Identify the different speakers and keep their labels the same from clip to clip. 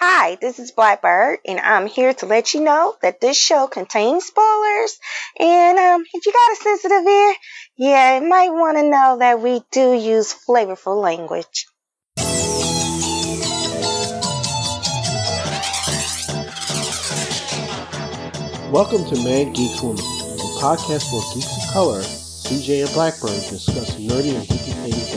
Speaker 1: Hi, this is Blackbird, and I'm here to let you know that this show contains spoilers. And um, if you got a sensitive ear, yeah, you might want to know that we do use flavorful language.
Speaker 2: Welcome to Mad Geeks Woman, a podcast for geeks of color. CJ and Blackbird discuss nerdy and geeky things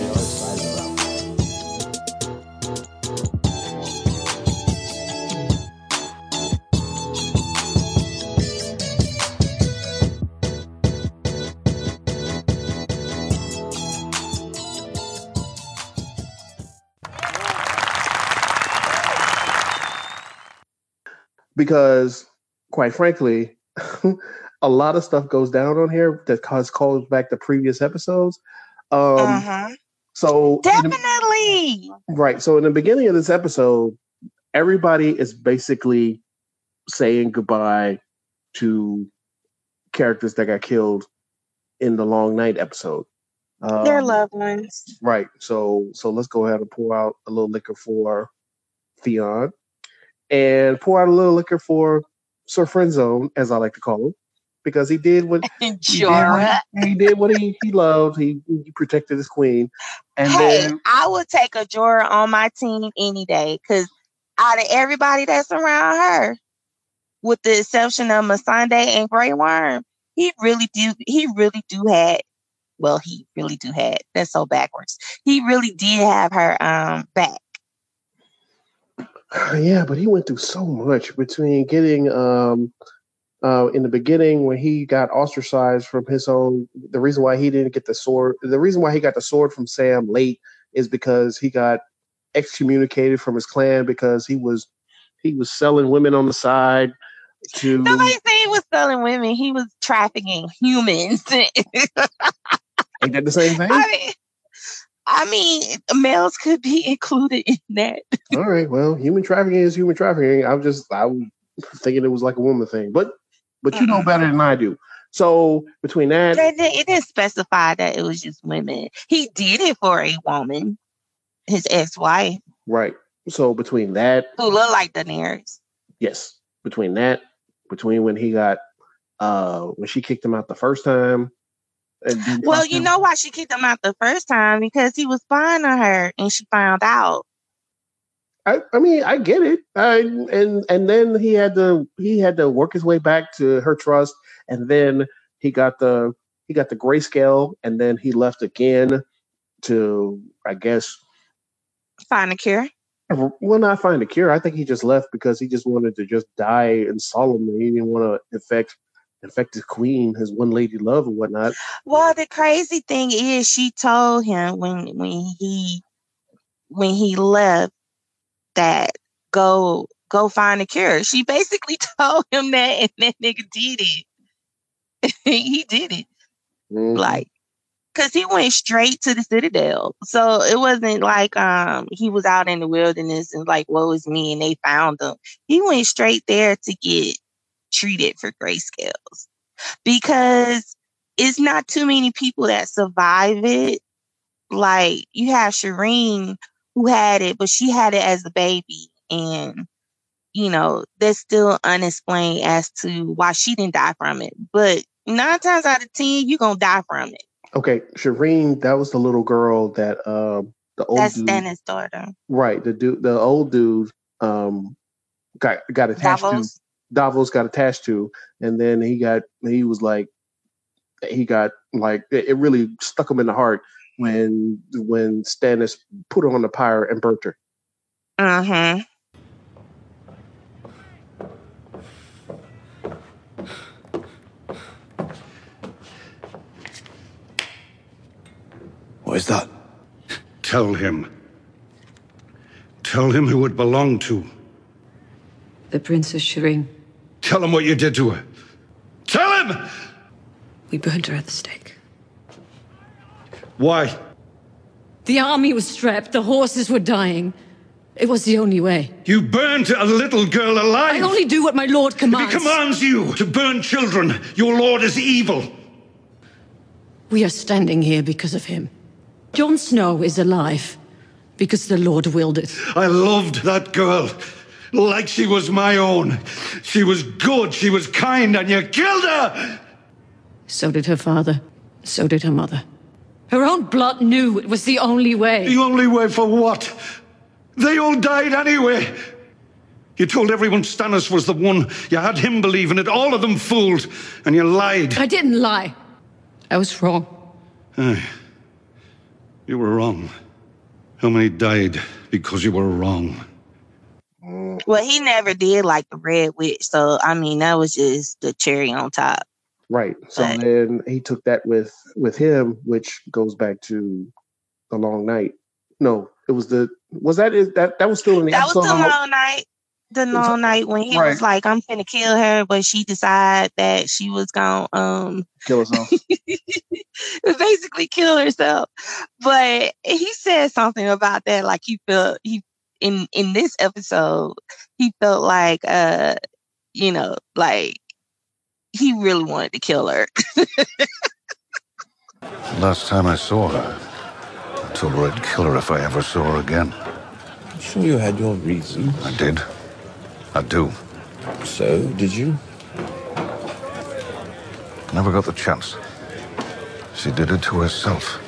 Speaker 2: Because, quite frankly, a lot of stuff goes down on here that cause calls back to previous episodes. Um,
Speaker 1: uh-huh.
Speaker 2: So, in the-
Speaker 1: Definitely.
Speaker 2: right. So, in the beginning of this episode, everybody is basically saying goodbye to characters that got killed in the Long Night episode. Um,
Speaker 1: Their loved ones.
Speaker 2: Right. So so let's go ahead and pour out a little liquor for Theon and pour out a little liquor for Sir Friendzone, as I like to call him, because he did what he did what, he, did what he, he loved. He, he protected his queen. And
Speaker 1: Hey,
Speaker 2: then
Speaker 1: I would take a Jorah on my team any day because out of everybody that's around her, with the exception of Missandei and Grey Worm, he really do he really do had well, he really do had that's so backwards. He really did have her um back.
Speaker 2: yeah, but he went through so much between getting um uh in the beginning when he got ostracized from his own the reason why he didn't get the sword the reason why he got the sword from Sam late is because he got excommunicated from his clan because he was he was selling women on the side to
Speaker 1: Nobody said he was selling women, he was trafficking humans.
Speaker 2: ain't that the same thing?
Speaker 1: I mean I mean, males could be included in that.
Speaker 2: All right, well, human trafficking is human trafficking. I'm just I was thinking it was like a woman thing, but but you know better than I do. So between that,
Speaker 1: It didn't, it didn't specify that it was just women. He did it for a woman, his ex-wife,
Speaker 2: right? So between that
Speaker 1: who looked like Daenerys.
Speaker 2: Yes, between that, between when he got, uh, when she kicked him out the first time.
Speaker 1: Well, you know why she kicked him out the first time because he was spying on her, and she found out.
Speaker 2: I, I mean, I get it. I, and and then he had to he had to work his way back to her trust, and then he got the he got the grayscale, and then he left again to, I guess,
Speaker 1: Find a cure.
Speaker 2: well, not find a cure. I think he just left because he just wanted to just die in solemnly. He didn't want to infect infect his queen, his one lady love, and whatnot.
Speaker 1: Well, the crazy thing is, she told him when when he when he left that go go find a cure. She basically told him that, and that nigga did it. he did it.
Speaker 2: Mhm.
Speaker 1: like because he went straight to the citadel so it wasn't like um he was out in the wilderness and like woe is me and they found him he went straight there to get treated for grayscales because it's not too many people that survive it like you have Shireen who had it but she had it as a baby and you know that's still unexplained as to why she didn't die from it but nine times out of ten you're gonna die from it
Speaker 2: Okay, Shireen, that was the little girl that um the old
Speaker 1: That's
Speaker 2: dude,
Speaker 1: Stannis' daughter.
Speaker 2: right? The dude, the old dude, um, got got attached
Speaker 1: Davos.
Speaker 2: to Davos got attached to, and then he got he was like he got like it, it really stuck him in the heart when when Stannis put her on the pyre and burnt her.
Speaker 1: Uh-huh.
Speaker 3: What is that?
Speaker 4: Tell him. Tell him who it belonged to.
Speaker 5: The Princess Shireen.
Speaker 4: Tell him what you did to her. Tell him!
Speaker 5: We burned her at the stake.
Speaker 4: Why?
Speaker 5: The army was strapped, the horses were dying. It was the only way.
Speaker 4: You burned a little girl alive!
Speaker 5: I only do what my lord
Speaker 4: If
Speaker 5: commands.
Speaker 4: he commands you to burn children, your lord is evil.
Speaker 5: We are standing here because of him. Jon Snow is alive because the Lord willed it.
Speaker 4: I loved that girl. Like she was my own. She was good, she was kind, and you killed her!
Speaker 5: So did her father. So did her mother. Her own blood knew it was the only way.
Speaker 4: The only way for what? They all died anyway. You told everyone Stannis was the one. You had him believe in it. All of them fooled. And you lied.
Speaker 5: I didn't lie. I was wrong.
Speaker 4: Aye. You were wrong. How many died because you were wrong?
Speaker 1: Well, he never did like the Red Witch, so I mean that was just the cherry on top.
Speaker 2: Right. So
Speaker 1: But-
Speaker 2: then he took that with with him, which goes back to the long night. No, it was the was that is that that was still in the
Speaker 1: That was the long night. The long night when he
Speaker 2: Right.
Speaker 1: was like, "I'm gonna kill her," but she decided that she was gonna um
Speaker 2: Kill herself.
Speaker 1: basically kill herself. But he said something about that, like he felt he in in this episode, he felt like uh, you know, like he really wanted to kill her.
Speaker 4: Last time I saw her, I told her I'd kill her if I ever saw her again.
Speaker 3: I'm sure you had your reasons.
Speaker 4: I did. I do.
Speaker 3: So, did you?
Speaker 4: Never got the chance. She did it to herself.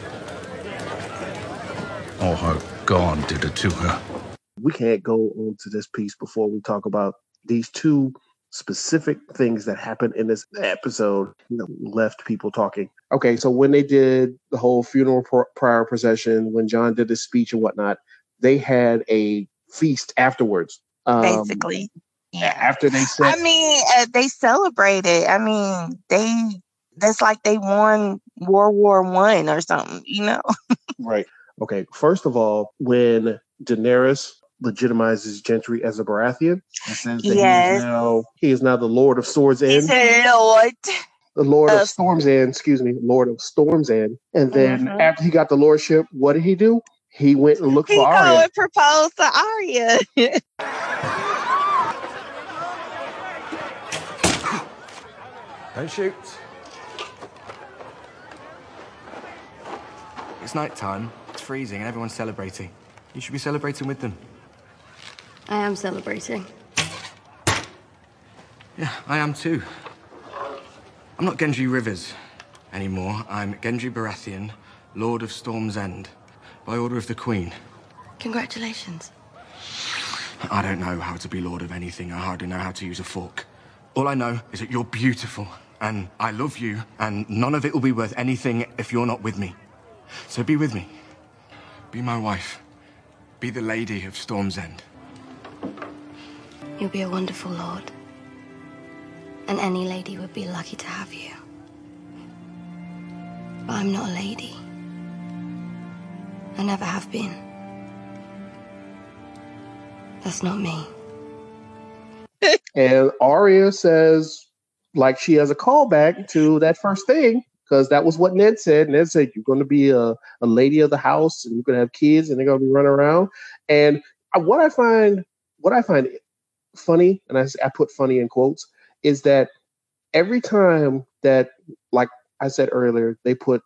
Speaker 4: Or her God did it to her.
Speaker 2: We can't go on to this piece before we talk about these two specific things that happened in this episode that left people talking. Okay, so when they did the whole funeral pr- prior procession, when Jon did his speech and whatnot, they had a feast afterwards. Um,
Speaker 1: basically, yeah.
Speaker 2: after they said,
Speaker 1: I mean, uh, they celebrated. I mean, they that's like they won World War One or something, you know.
Speaker 2: right. Okay, first of all, when Daenerys legitimizes Gendry as a Baratheon and says that he
Speaker 1: Yes.
Speaker 2: is now he is now the Lord of Swords
Speaker 1: He's a lord.
Speaker 2: the Lord of
Speaker 1: Of-
Speaker 2: Storm's End, excuse me, Lord of Storm's End. And then
Speaker 1: Mhm.
Speaker 2: after he got the lordship, what did he do? He went and looked
Speaker 1: He
Speaker 2: for
Speaker 1: go
Speaker 2: Arya.
Speaker 1: and propose to Arya.
Speaker 6: Don't shoot. It's night time. It's freezing and everyone's celebrating. You should be celebrating with them.
Speaker 7: I am celebrating.
Speaker 6: Yeah, I am too. I'm not Gendry Rivers anymore. I'm Gendry Baratheon, Lord of Storm's End, by order of the Queen.
Speaker 7: Congratulations.
Speaker 6: I don't know how to be Lord of anything. I hardly know how to use a fork. All I know is that you're beautiful, and I love you, and none of it will be worth anything if you're not with me. So be with me. Be my wife. Be the lady of Storm's End.
Speaker 7: You'll be a wonderful lord. And any lady would be lucky to have you. But I'm not a lady. I never have been. That's not me.
Speaker 2: And Arya says, like she has a callback to that first thing, because that was what Ned said. Ned said, You're going to be a, a lady of the house and you're going to have kids and they're going to be running around. And what I find, what I find funny, and I, I put funny in quotes, is that every time that, like I said earlier, they put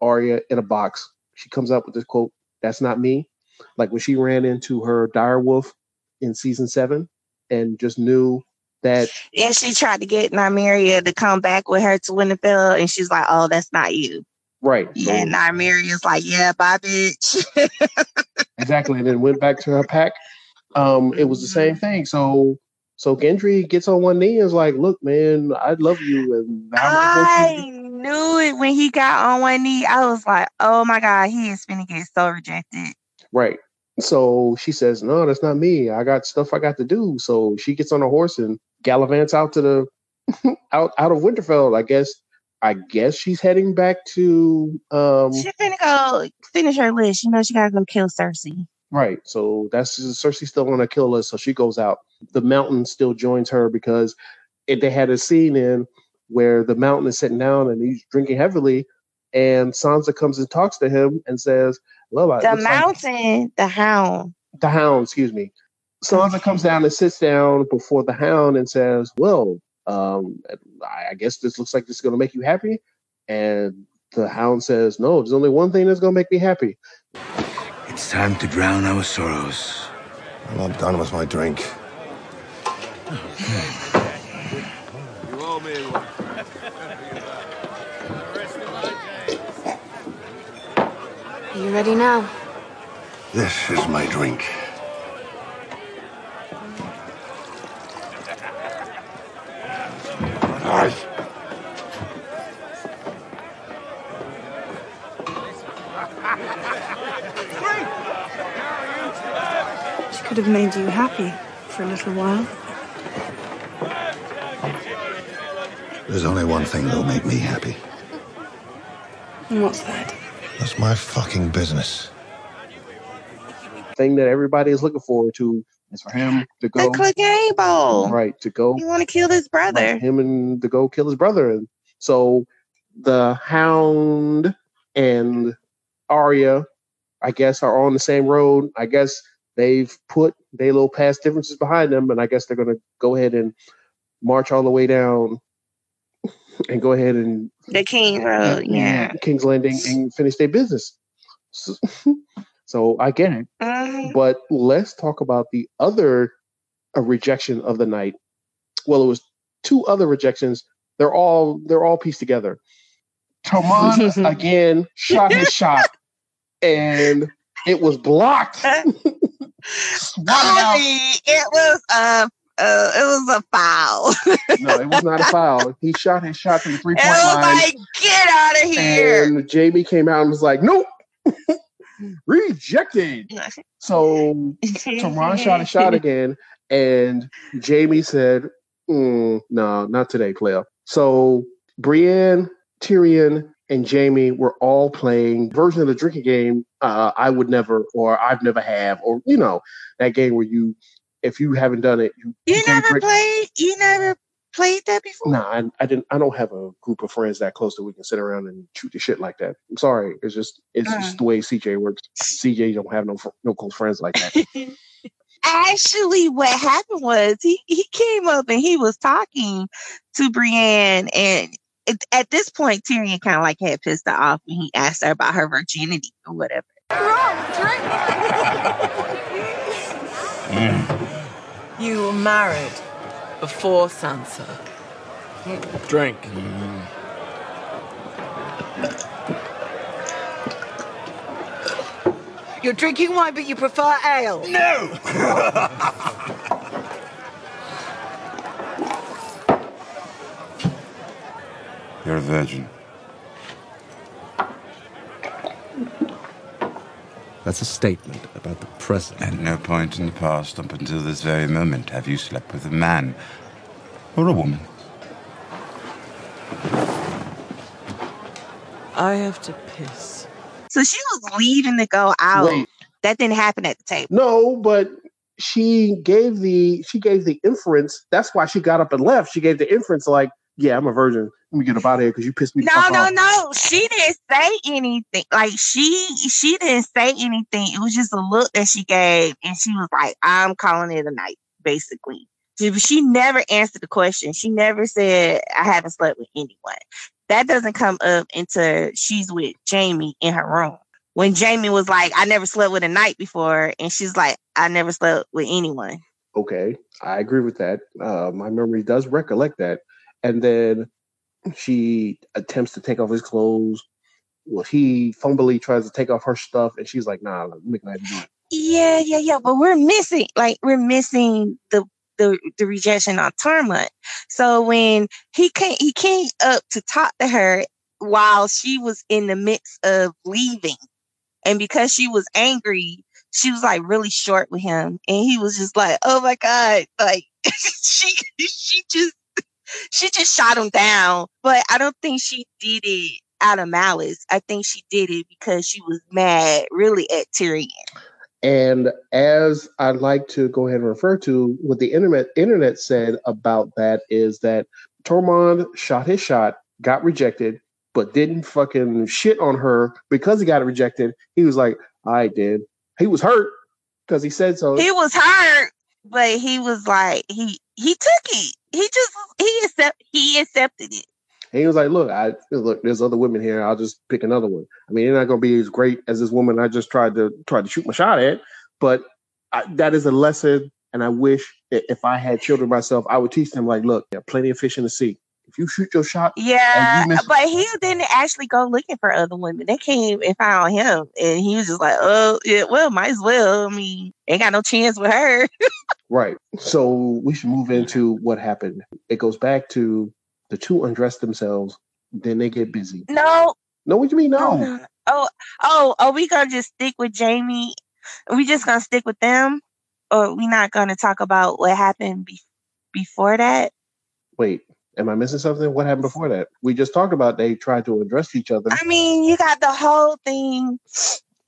Speaker 2: Arya in a box, she comes up with this quote, That's not me. Like when she ran into her dire wolf in season seven and just knew that
Speaker 1: and she tried to get Nymeria to come back with her to Winterfell, and she's like, "Oh, that's not you."
Speaker 2: right
Speaker 1: Yeah, and Nymeria's like, "Yeah, bye, bitch."
Speaker 2: exactly and then went back to her pack um it was the same thing so so gendry gets on one knee and is like look man i love you and
Speaker 1: I knew it when he got on one knee. I was like, "Oh my god, he is finna get so rejected."
Speaker 2: right so she says no that's not me i got stuff i got to do so she gets on a horse and gallivants out to the out out of winterfell i guess i guess she's heading back to um
Speaker 1: She finna go finish her list. You know, she gotta go kill Cersei.
Speaker 2: Right. So that's Cersei's still on a kill list, so she goes out. The mountain still joins her because it, they had a scene in where the mountain is sitting down and he's drinking heavily, and Sansa comes and talks to him and says, "Well,
Speaker 1: The
Speaker 2: looks like-
Speaker 1: mountain, the hound.
Speaker 2: the Hound, excuse me." Sansa comes down and sits down before the Hound and says, "Well, um, I I guess this looks like this is going to make you happy." And the Hound says, "No, there's only one thing that's going to make me happy."
Speaker 3: It's time to drown our sorrows.
Speaker 8: I'm not done with my drink. You owe me one.
Speaker 7: Are you ready now?
Speaker 9: This is my drink. Nice.
Speaker 10: Could have made you happy for a little while.
Speaker 9: There's only one thing that'll make me happy.
Speaker 10: And what's that?
Speaker 9: That's my fucking business.
Speaker 2: Thing that everybody is looking forward to is for him to go.
Speaker 1: The
Speaker 2: go
Speaker 1: Clegane
Speaker 2: right to go
Speaker 1: You want to kill his brother?
Speaker 2: him and to go kill his brother. And so the Hound and Arya, I guess, are on the same road. I guess they've put their little past differences behind them, and I guess they're gonna go ahead and march all the way down and go ahead and
Speaker 1: The King Road, yeah.
Speaker 2: King's Landing and finish their business. So, so I get it.
Speaker 1: Mhm.
Speaker 2: But let's talk about the other uh, rejection of the night. Well, it was two other rejections. They're all they're all pieced together. Tormund again shot his shot, and it was blocked. Swatted out.
Speaker 1: I mean, it was a uh, it was a foul.
Speaker 2: No, it was not a foul. He shot his shot from the three point
Speaker 1: was
Speaker 2: line,
Speaker 1: like, get out of here.
Speaker 2: and Jaime came out and was like, "Nope, rejected." So Tormund shot a shot again, and Jaime said, mm, "No, not today, player." So Brienne, Tyrion, and Jaime were all playing version of the drinking game. Uh, I would never, or I've never have, or you know, that game where you, if you haven't done it, you,
Speaker 1: You
Speaker 2: can't
Speaker 1: never
Speaker 2: drink-
Speaker 1: played. You never played that before.
Speaker 2: Nah, I, I didn't. I don't have a group of friends that close that we can sit around and shoot the shit like that. I'm sorry. It's just it's
Speaker 1: Mm.
Speaker 2: just the way CJ works. CJ don't have no no close friends like that.
Speaker 1: Actually, what happened was he he came up and he was talking to Brienne, and at this point, Tyrion kind of like had pissed her off, and he asked her about her virginity or whatever.
Speaker 11: You were married before Sansa.
Speaker 8: Drink.
Speaker 11: You're drinking wine, but you prefer ale.
Speaker 8: No!
Speaker 3: You're a virgin.
Speaker 12: That's a statement about the present.
Speaker 3: At no point in the past, up until this very moment, have you slept with a man or a woman.
Speaker 11: I have to piss.
Speaker 1: So she was leaving to go out.
Speaker 2: Wait.
Speaker 1: That didn't happen at the table.
Speaker 2: No, but she gave the she gave the inference. That's why she got up and left. She gave the inference like, "Yeah, I'm a virgin. Let me get up out of here because you pissed me." the
Speaker 1: No,
Speaker 2: fuck
Speaker 1: no, no. She didn't say anything. Like she she didn't say anything. It was just a look that she gave, and she was like, "I'm calling it a night." Basically, she, she never answered the question. She never said, "I haven't slept with anyone." That doesn't come up until she's with Jaime in her room. When Jaime was like, "I never slept with a night before," and she's like, "I never slept with anyone."
Speaker 2: Okay, I agree with that. Uh, my memory does recollect that. And then she attempts to take off his clothes. Well, he fumbly tries to take off her stuff, and she's like, "Nah, and do it."
Speaker 1: Yeah, yeah, yeah. But we're missing, like, we're missing the the the rejection on Tormund. So when he came, he came up to talk to her while she was in the midst of leaving, and because she was angry, she was like really short with him, and he was just like, "Oh my god!" Like she she just she just shot him down. But I don't think she did it out of malice. I think she did it because she was mad, really, at Tyrion.
Speaker 2: And as I'd like to go ahead and refer to what the internet internet said about that is that Tormund shot his shot, got rejected, but didn't fucking shit on her because he got rejected. He was like, I did. He was hurt because he said so.
Speaker 1: he was hurt, but he was like he he took it. He just he accept he accepted it.
Speaker 2: He was like, "Look, I look. There's other women here. I'll just pick another one. I mean, they're not to be as great as this woman I just tried to tried to shoot my shot at, but I, that is a lesson. And I wish if I had children myself, I would teach them like, look, there are plenty of fish in the sea. If you shoot your shot,
Speaker 1: Yeah,
Speaker 2: you
Speaker 1: but he didn't actually go looking for other women. They came and found him, and he was just like, "Oh, yeah, well, might as well. I mean, ain't got no chance with her."
Speaker 2: right. So we should move into what happened. It goes back to the two undress themselves, then they get busy.
Speaker 1: no,
Speaker 2: No, what do you mean? No.
Speaker 1: no. Oh, oh, are we gonna just stick with Jaime? Are we just gonna stick with them, or we not gonna talk about what happened be- before that?
Speaker 2: Wait, am I missing something? What happened before that? We just talked about they tried to address each other.
Speaker 1: I mean, you got the whole thing.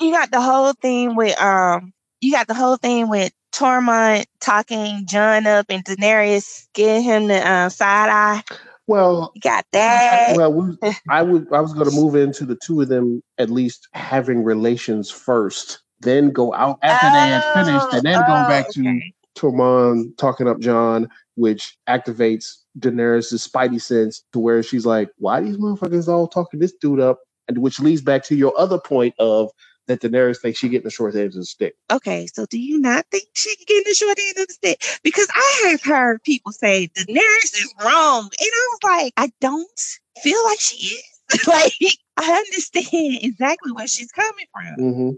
Speaker 1: You got the whole thing with um. You got the whole thing with Tormund talking Jon up and Daenerys getting him the uh, side eye.
Speaker 2: Well,
Speaker 1: You got that.
Speaker 2: well, we, I would. I was going to move into the two of them at least having relations first, then go out after they had finished, and then go
Speaker 1: Oh,
Speaker 2: back to Tormund talking up Jon, which activates Daenerys' spidey sense to where she's like, "Why these motherfuckers all talking this dude up?" And which leads back to your other point of that Daenerys thinks she getting the short end of the stick.
Speaker 1: Okay, so do you not think she can get the short end of the stick? Because I have heard people say Daenerys is wrong, and I was like, I don't feel like she is. like, I understand exactly where she's coming from.
Speaker 2: Mm-hmm.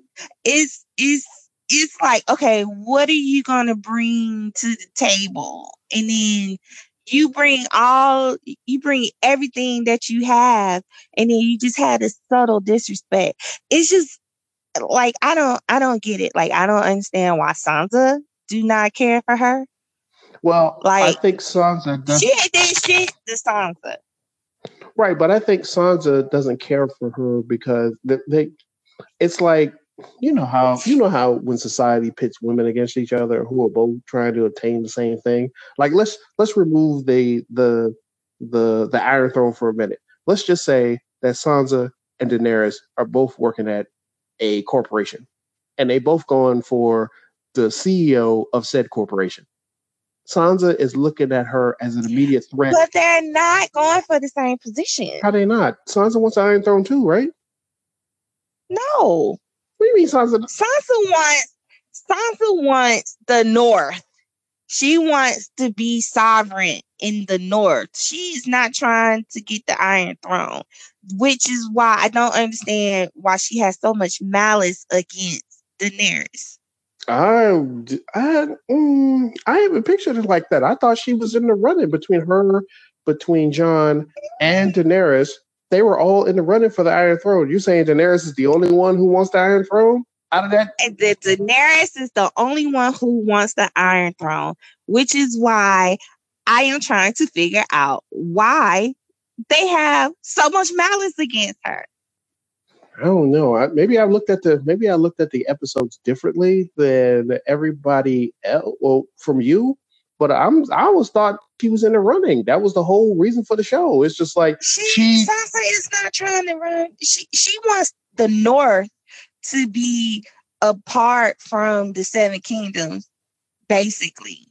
Speaker 1: It's it's it's like, okay, what are you gonna bring to the table? And then you bring all you bring everything that you have, and then you just had a subtle disrespect. It's just like I don't I don't get it. Like I don't understand why Sansa do not care for her.
Speaker 2: Well,
Speaker 1: like I
Speaker 2: think Sansa does.
Speaker 1: She ain't did shit to Sansa.
Speaker 2: Right, but I think Sansa doesn't care for her because they, they it's like you know how you know how when society pits women against each other who are both trying to attain the same thing. Like let's let's remove the the the the Iron Throne for a minute. Let's just say that Sansa and Daenerys are both working at a corporation, and they both going for the CEO of said corporation. Sansa is looking at her as an immediate threat.
Speaker 1: But they're not going for the same position.
Speaker 2: How they not? Sansa wants the Iron Throne too, right?
Speaker 1: No.
Speaker 2: Mean Sansa?
Speaker 1: Sansa wants Sansa wants the North. She wants to be sovereign in the North. She's not trying to get the Iron Throne, which is why I don't understand why she has so much malice against Daenerys.
Speaker 2: I, I, mm, I haven't pictured it like that. I thought she was in the running between her, between Jon and Daenerys. They were all in the running for the Iron Throne. You saying Daenerys is the only one who wants the Iron Throne out of that?
Speaker 1: And that Daenerys is the only one who wants the Iron Throne, which is why I am trying to figure out why they have so much malice against her.
Speaker 2: I don't know. I, maybe I looked at the maybe I looked at the episodes differently than everybody else. Well, from you, but I'm I always thought she was in the running. That was the whole reason for the show. It's just like
Speaker 1: She, Sansa is not trying to run. She she wants the North to be apart from the Seven Kingdoms, basically.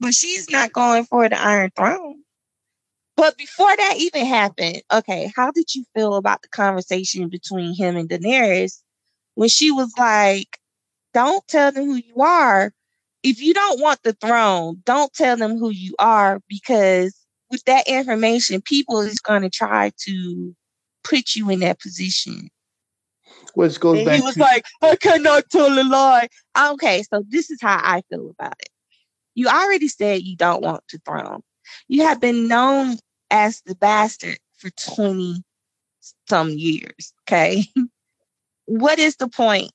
Speaker 1: But she's not going for the Iron Throne. But before that even happened, okay, how did you feel about the conversation between him and Daenerys when she was like, "Don't tell them who you are. If you don't want the throne, don't tell them who you are because with that information, people is going to try to put you in that position."
Speaker 2: which goes
Speaker 1: And
Speaker 2: back
Speaker 1: he was
Speaker 2: to
Speaker 1: like, I cannot tell a lie. Okay, so this is how I feel about it. You already said you don't want the throne. You have been known as the bastard for 20 some years. Okay. what is the point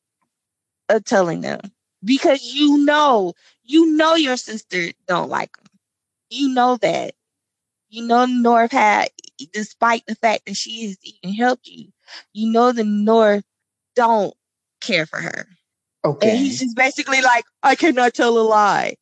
Speaker 1: of telling them? Because you know, you know your sister don't like him. You know that. You know North had, despite the fact that she has even helped you, you know the North don't care for her.
Speaker 2: Okay.
Speaker 1: And he's just basically like, I cannot tell a lie.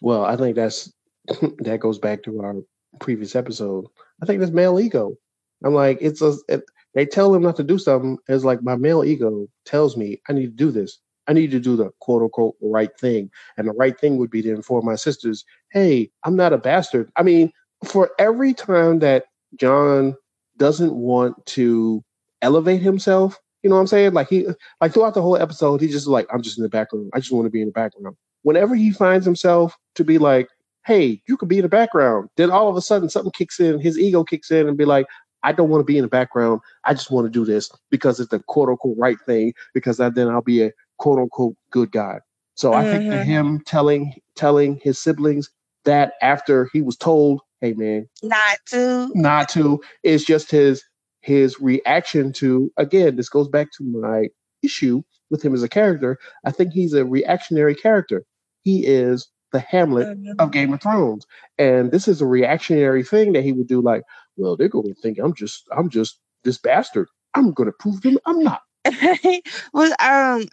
Speaker 2: Well, I think that's that goes back to our previous episode. I think that's male ego. I'm like, it's a it, they tell him not to do something. It's like my male ego tells me I need to do this. I need to do the quote unquote right thing. And the right thing would be to inform my sisters, hey, I'm not a bastard. I mean, for every time that Jon doesn't want to elevate himself, you know what I'm saying? Like he like throughout the whole episode, he's just like, I'm just in the background. I just want to be in the background. whenever he finds himself to be like, hey, you could be in the background, then all of a sudden something kicks in, his ego kicks in and be like, I don't want to be in the background. I just want to do this because it's the quote unquote right thing, because then I'll be a quote unquote good guy. So I think that
Speaker 1: Mhm.
Speaker 2: him telling telling his siblings that after he was told, hey man,
Speaker 1: Not to.
Speaker 2: not to is just his his reaction to again this goes back to my issue with him as a character. I think he's a reactionary character. He is the hamlet of game of thrones. And this is a reactionary thing that he would do like well they're going to think i'm just i'm just this bastard. I'm going to prove them i'm not.
Speaker 1: Well, um,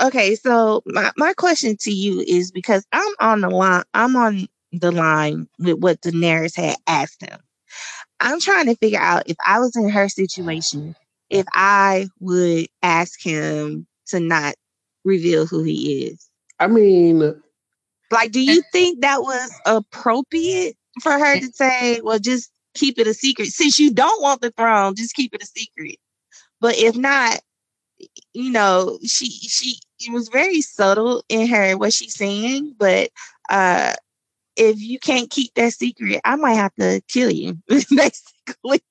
Speaker 1: okay. So my my question to you is because I'm on the line. I'm on the line with what Daenerys had asked him. I'm trying to figure out if I was in her situation, if I would ask him to not reveal who he is.
Speaker 2: i mean
Speaker 1: Like, do you think that was appropriate for her to say, well, just keep it a secret? Since you don't want the throne, just keep it a secret. But if not, you know, she she it was very subtle in her what she's saying, but uh if you can't keep that secret, I might have to kill you, basically.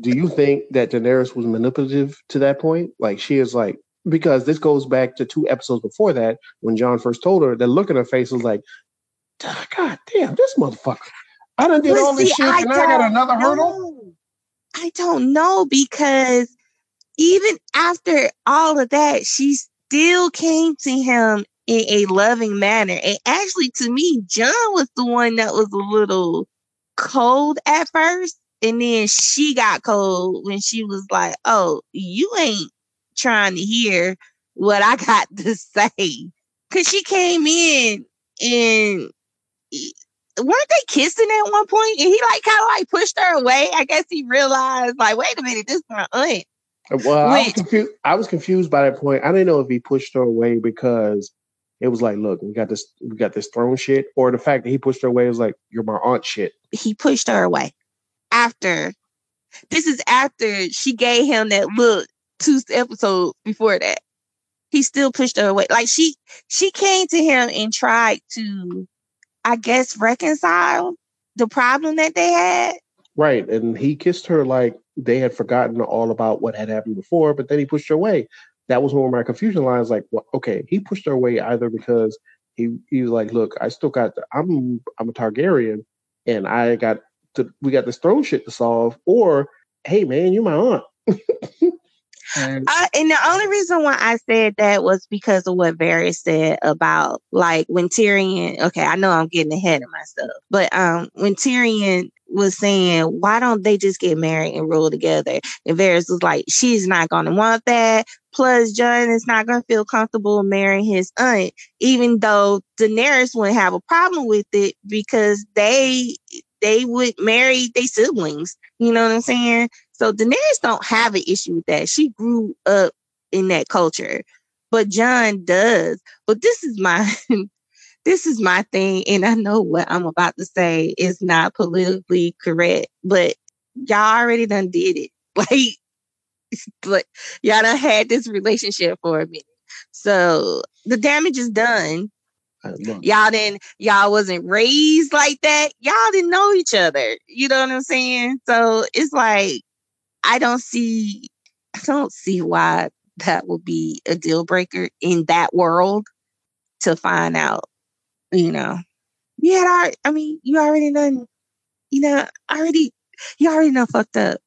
Speaker 2: do you think that Daenerys was manipulative to that point? Like she is like because this goes back to two episodes before that when Jon first told her. The look in her face was like, God damn, this motherfucker! I done did
Speaker 1: But
Speaker 2: all this
Speaker 1: see,
Speaker 2: shit and I got another hurdle.
Speaker 1: know. I don't know because even after all of that, she still came to him in a loving manner. And actually, to me, Jon was the one that was a little cold at first. And then she got cold when she was like, Oh, you ain't trying to hear what I got to say. Cause she came in and weren't they kissing at one point? And he like kind of like pushed her away. I guess he realized, like, wait a minute, this is my aunt.
Speaker 2: Well, I was confused. I was confused by that point. I didn't know if he pushed her away because it was like, look, we got this, we got this throne shit, or the fact that he pushed her away was like, you're my aunt shit.
Speaker 1: He pushed her away after. This is after she gave him that look two episodes before that. He still pushed her away. Like she she came to him and tried to, I guess, reconcile the problem that they had.
Speaker 2: Right. And he kissed her like they had forgotten all about what had happened before, but then he pushed her away. That was one of my confusion lines. Like, well, okay, he pushed her away either because he he was like, look, I still got the, I'm I'm a Targaryen and I got to we got this throne shit to solve, or hey man, you're my aunt. And-
Speaker 1: I, and the only reason why I said that was because of what Varys said about like when Tyrion. Okay, I know I'm getting ahead of myself, but um, when Tyrion was saying, "Why don't they just get married and rule together?" and Varys was like, "She's not going to want that. Plus, Jon is not going to feel comfortable marrying his aunt, even though Daenerys wouldn't have a problem with it because they they would marry their siblings. You know what I'm saying? So Daenerys don't have an issue with that. She grew up in that culture, but Jon does. But this is my this is my thing, and I know what I'm about to say is not politically correct, but y'all already done did it. Like, like y'all done had this relationship for a minute. So the damage is done. Y'all didn't y'all wasn't raised like that. Y'all didn't know each other. You know what I'm saying? So it's like I don't see I don't see why that would be a deal breaker in that world to find out, you know. You had already, I mean, you already done, you know, already you already know fucked up.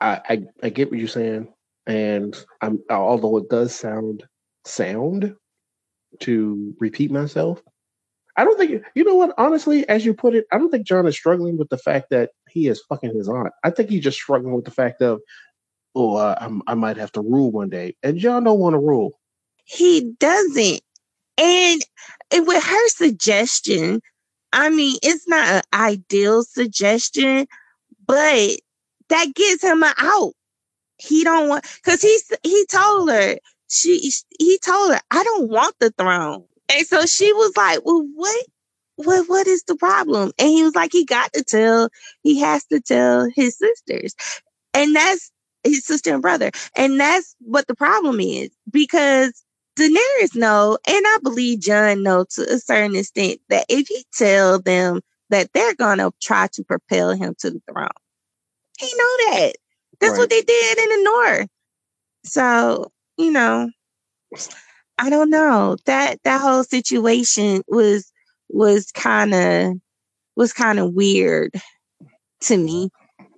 Speaker 2: I, I I get what you're saying, and I'm although it does sound sound to repeat myself, I don't think you know what. Honestly, as you put it, I don't think Jon is struggling with the fact that he is fucking his aunt. I think he's just struggling with the fact of, oh, uh, I'm, I might have to rule one day, and Jon don't want to rule.
Speaker 1: He doesn't. And, and with her suggestion, I mean, it's not an ideal suggestion, but that gives him out. He don't want because he he told her she he told her I don't want the throne, and so she was like, well, what? What what is the problem? And he was like, he got to tell, he has to tell his sisters. And that's his sister and brother. And that's what the problem is because Daenerys know, and I believe Jon know to a certain extent that if he tell them that they're gonna try to propel him to the throne, he know that. That's
Speaker 2: Right.
Speaker 1: what they did in the North. So you know, I don't know that that whole situation was was kind of was kind of weird to me.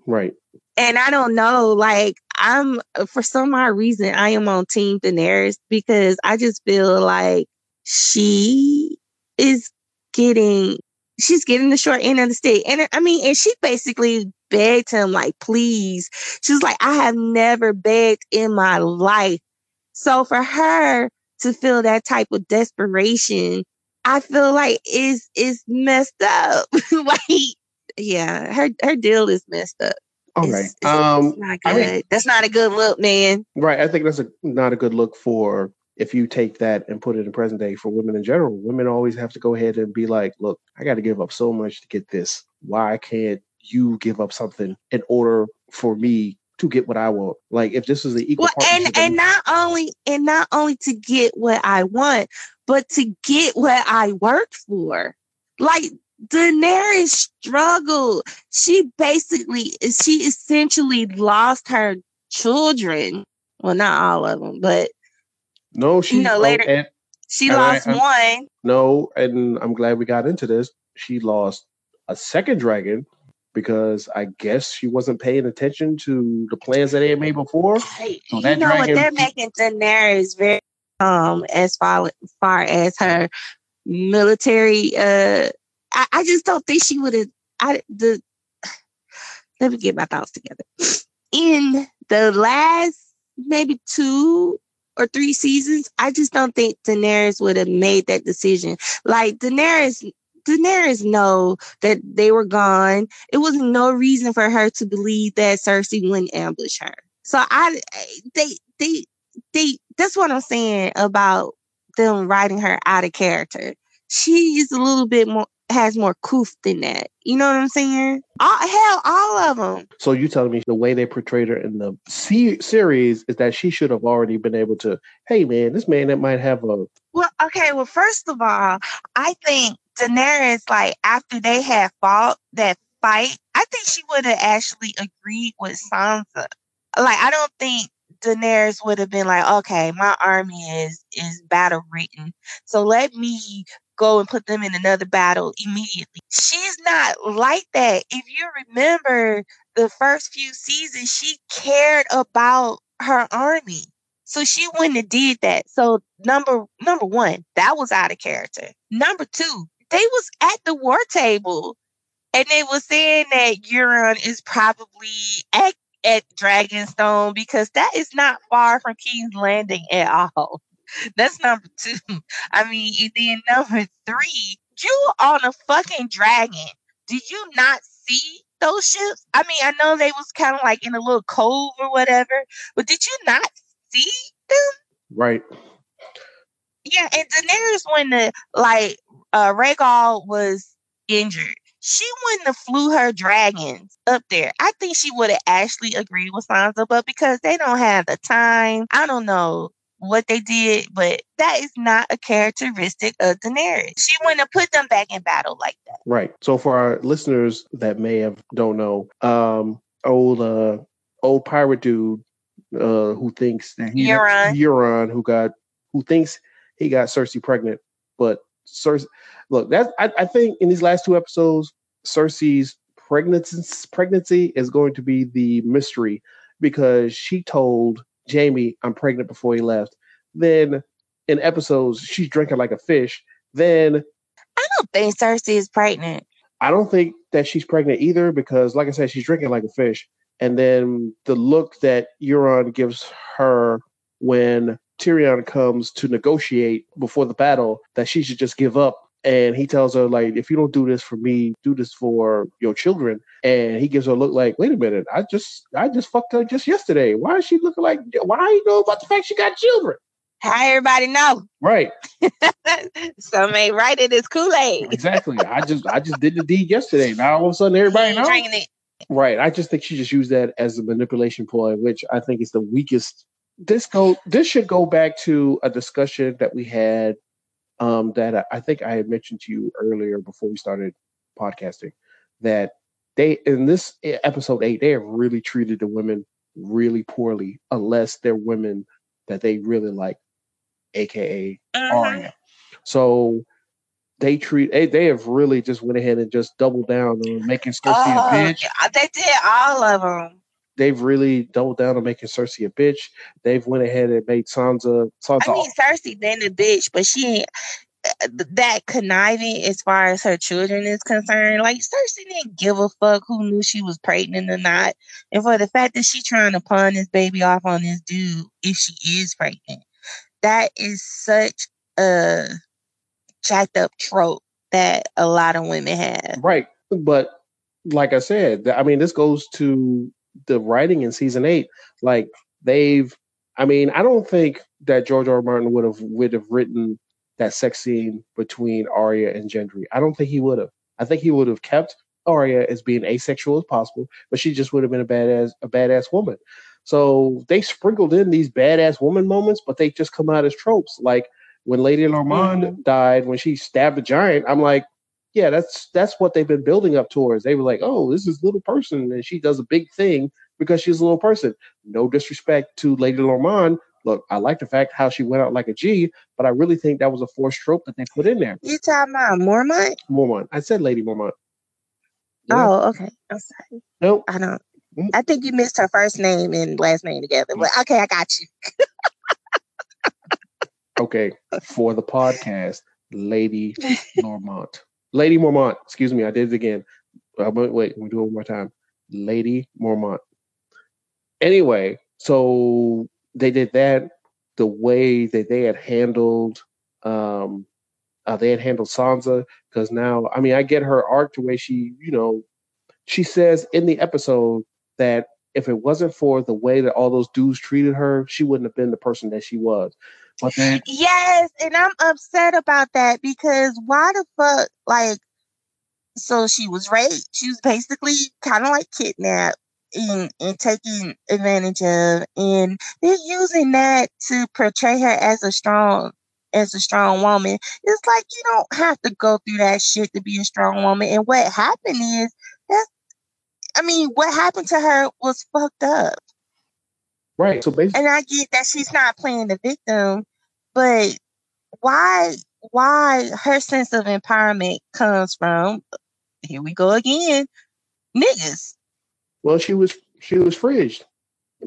Speaker 2: Right.
Speaker 1: And I don't know, like I'm for some odd reason I am on Team Daenerys because I just feel like she is getting she's getting the short end of the stick. And I mean, and she basically begged him, like, please. She's like, I have never begged in my life. So for her to feel that type of desperation, I feel like is is messed up. like, yeah, her her deal is messed up.
Speaker 2: All right. Um,
Speaker 1: Not
Speaker 2: I mean-
Speaker 1: That's not a good look, man.
Speaker 2: Right. I think that's a not a good look for if you take that and put it in present day for women in general. Women always have to go ahead and be like, look, I got to give up so much to get this. Why can't you give up something in order for me to get what I want? Like if this is the equal
Speaker 1: Well, and and not only and not only to get what I want, but to get what I work for. Like Daenerys struggled. She basically she essentially lost her children. Well, not all of them, but
Speaker 2: no, she
Speaker 1: you know,
Speaker 2: oh,
Speaker 1: later
Speaker 2: and-
Speaker 1: she
Speaker 2: and
Speaker 1: lost
Speaker 2: I'm-
Speaker 1: one.
Speaker 2: No, and I'm glad we got into this. She lost a second dragon because I guess she wasn't paying attention to the plans that they had made before. So
Speaker 1: you know what? They're making Daenerys very um as far far as her military. Uh, I, I just don't think she would have. I the let me get my thoughts together. In the last maybe two or three seasons, I just don't think Daenerys would have made that decision. Like Daenerys. Daenerys know that they were gone. It was no reason for her to believe that Cersei wouldn't ambush her. So I they they they that's what I'm saying about them writing her out of character. She is a little bit more has more coof than that. You know what I'm saying? All, hell, all of them.
Speaker 2: So you telling me the way they portrayed her in the se- series is that she should have already been able to, hey man, this man that might have a
Speaker 1: Well, okay. Well, first of all, I think Daenerys, like after they had fought that fight, I think she would have actually agreed with Sansa. Like, I don't think Daenerys would have been like, okay, my army is is battle written, so let me go and put them in another battle immediately. She's not like that. If you remember the first few seasons, she cared about her army. So she wouldn't have did that. So number number one, that was out of character. Number two, they was at the war table and they was saying that Euron is probably at, at Dragonstone because that is not far from King's Landing at all. That's number two. I mean, and then number three, you on a fucking dragon. Did you not see those ships? I mean, I know they was kind of like in a little cove or whatever, but did you not see them?
Speaker 2: right.
Speaker 1: Yeah, and Daenerys when the like uh Rhaegal was injured, she wouldn't have flew her dragons up there. I think she would have actually agreed with Sansa, but because they don't have the time, I don't know what they did, but that is not a characteristic of Daenerys. She wouldn't have put them back in battle like that.
Speaker 2: Right. So for our listeners that may have don't know, um, old uh, old pirate dude uh, who thinks that he
Speaker 1: Euron.
Speaker 2: Euron who got who thinks he got Cersei pregnant, but Cersei. Look, that I, I think in these last two episodes, Cersei's pregnancy pregnancy is going to be the mystery because she told Jaime I'm pregnant before he left. Then in episodes she's drinking like a fish. Then
Speaker 1: I don't think Cersei is pregnant.
Speaker 2: I don't think that she's pregnant either because, like I said, she's drinking like a fish. And then the look that Euron gives her when Tyrion comes to negotiate before the battle that she should just give up. And he tells her, like, if you don't do this for me, do this for your children. And he gives her a look like, wait a minute, I just I just fucked her just yesterday. Why is she looking like why you know about the fact she got children?
Speaker 1: How everybody know?
Speaker 2: Right.
Speaker 1: Some ain't right in this Kool-Aid.
Speaker 2: Exactly. I just I just did the deed yesterday. Now all of a sudden everybody knows.
Speaker 1: it.
Speaker 2: Right. I just think she just used that as a manipulation ploy, which I think is the weakest this go this should go back to a discussion that we had um, that I, think I had mentioned to you earlier before we started podcasting that they in this episode eight they have really treated the women really poorly unless they're women that they really like, aka Arya. So they treat they, they have really just went ahead and just doubled down on making Cersei
Speaker 1: Oh,
Speaker 2: a bitch.
Speaker 1: they did all of them.
Speaker 2: They've really doubled down on making Cersei a bitch. They've went ahead and made Sansa Sansa
Speaker 1: I mean, Cersei been a bitch, but she ain't uh, that conniving as far as her children is concerned. Like Cersei didn't give a fuck who knew she was pregnant or not, and for the fact that she trying to pawn this baby off on this dude if she is pregnant, that is such a jacked up trope that a lot of women have.
Speaker 2: Right. But like I said, I mean, this goes to the writing in season eight. Like they've, I mean, I don't think that George R. R. Martin would have would have written that sex scene between Arya and Gendry. I don't think he would have. I think he would have kept Arya as being asexual as possible, but she just would have been a badass a badass woman. So they sprinkled in these badass woman moments, but they just come out as tropes. Like when Lady Lormond mm-hmm. died, when she stabbed a giant, I'm like, yeah, that's that's what they've been building up towards. They were like, oh, this is little person, and she does a big thing because she's a little person. No disrespect to Lady Lormond. Look, I like the fact how she went out like a G, but I really think that was a forced trope that they put in there.
Speaker 1: You talking about Mormont?
Speaker 2: Mormont. I said Lady Mormont. Yeah.
Speaker 1: Oh, okay. I'm sorry.
Speaker 2: Nope.
Speaker 1: I don't. Mm. I think you missed her first name and last name together. But mm. okay, I got you.
Speaker 2: Okay, for the podcast, Lady Mormont. Lady Mormont. Excuse me, I did it again. Uh, but wait, we'll do it one more time. Lady Mormont. Anyway, so they did that the way that they had handled um uh, they had handled Sansa because now I mean I get her arc the way she you know she says in the episode that if it wasn't for the way that all those dudes treated her, she wouldn't have been the person that she was. Then
Speaker 1: Yes, and I'm upset about that because why the fuck, like, so she was raped. She was basically kind of like kidnapped and, and taken advantage of, and they're using that to portray her as a strong as a strong woman. It's like you don't have to go through that shit to be a strong woman. And what happened is that I mean, what happened to her was fucked up.
Speaker 2: Right, so basically
Speaker 1: And I get that she's not playing the victim, but why why her sense of empowerment comes from here we go again, niggas.
Speaker 2: Well, she was she was fridged.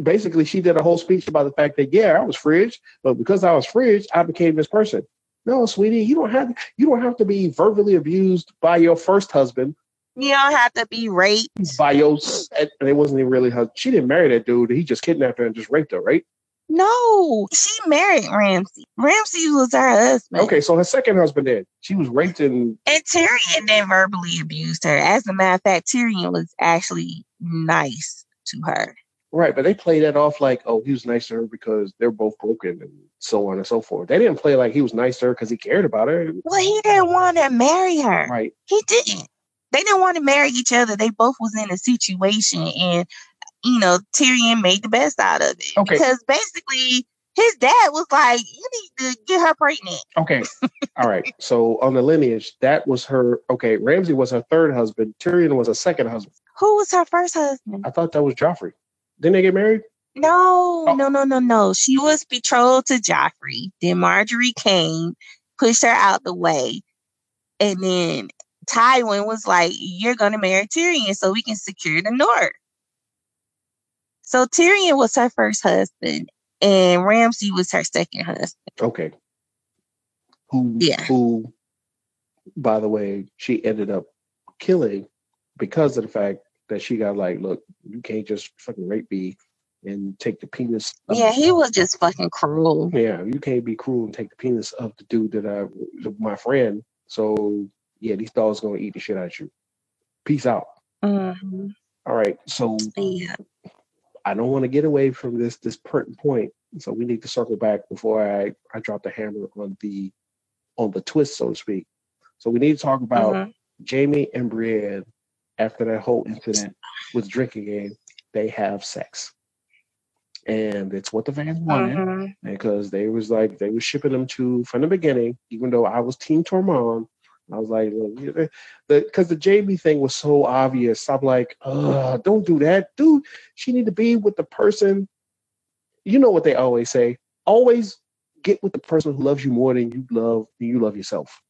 Speaker 2: Basically, she did a whole speech about the fact that yeah, I was fridged, but because I was fridged, I became this person. No, sweetie, you don't have you don't have to be verbally abused by your first husband,
Speaker 1: You don't have to be raped.
Speaker 2: by your and it wasn't even really her. She didn't marry that dude. He just kidnapped her and just raped her, right?
Speaker 1: No, she married Ramsay. Ramsay was her husband.
Speaker 2: Okay, so her second husband did. She was raped and
Speaker 1: And Tyrion then verbally abused her. As a matter of fact, Tyrion was actually nice to her.
Speaker 2: right, but they played that off like, oh, he was nice to her because they're both broken and so on and so forth. They didn't play like he was nice to her because he cared about her.
Speaker 1: Well, he didn't want to marry her.
Speaker 2: Right.
Speaker 1: He didn't. They didn't want to marry each other. They both was in a situation, and you know Tyrion made the best out of it
Speaker 2: Okay.
Speaker 1: because basically his dad was like, "You need to get her pregnant."
Speaker 2: Okay. All right. So on the lineage, that was her. Okay. Ramsay was her third husband. Tyrion was a second husband.
Speaker 1: Who was her first husband?
Speaker 2: I thought that was Joffrey. Didn't they get married?
Speaker 1: No,
Speaker 2: Oh.
Speaker 1: no, no, no, no. She was betrothed to Joffrey. Then Margaery came, pushed her out the way, and then Tywin was like, "You're gonna marry Tyrion so we can secure the North." So Tyrion was her first husband, and Ramsay was her second husband.
Speaker 2: Okay. Who?
Speaker 1: Yeah.
Speaker 2: Who? By the way, she ended up killing because of the fact that she got like, look, you can't just fucking rape me and take the penis.
Speaker 1: Yeah, he was just fucking cruel.
Speaker 2: Yeah, you can't be cruel and take the penis of the dude that I, my friend. So yeah, these dogs gonna eat the shit out of you. Peace out.
Speaker 1: Mhm.
Speaker 2: All right. So
Speaker 1: Yeah.
Speaker 2: I don't want to get away from this this pertinent point. So we need to circle back before I I drop the hammer on the on the twist, so to speak. So we need to talk about
Speaker 1: Mhm.
Speaker 2: Jaime and Brienne after that whole incident with drinking game. They have sex, and it's what the fans wanted
Speaker 1: Mhm.
Speaker 2: because they was like they was shipping them to from the beginning. Even though I was Team Tormund, I was like, know, the because the Jaime thing was so obvious. I'm like, don't do that, dude. She need to be with the person. You know what they always say: always get with the person who loves you more than you love than you love yourself.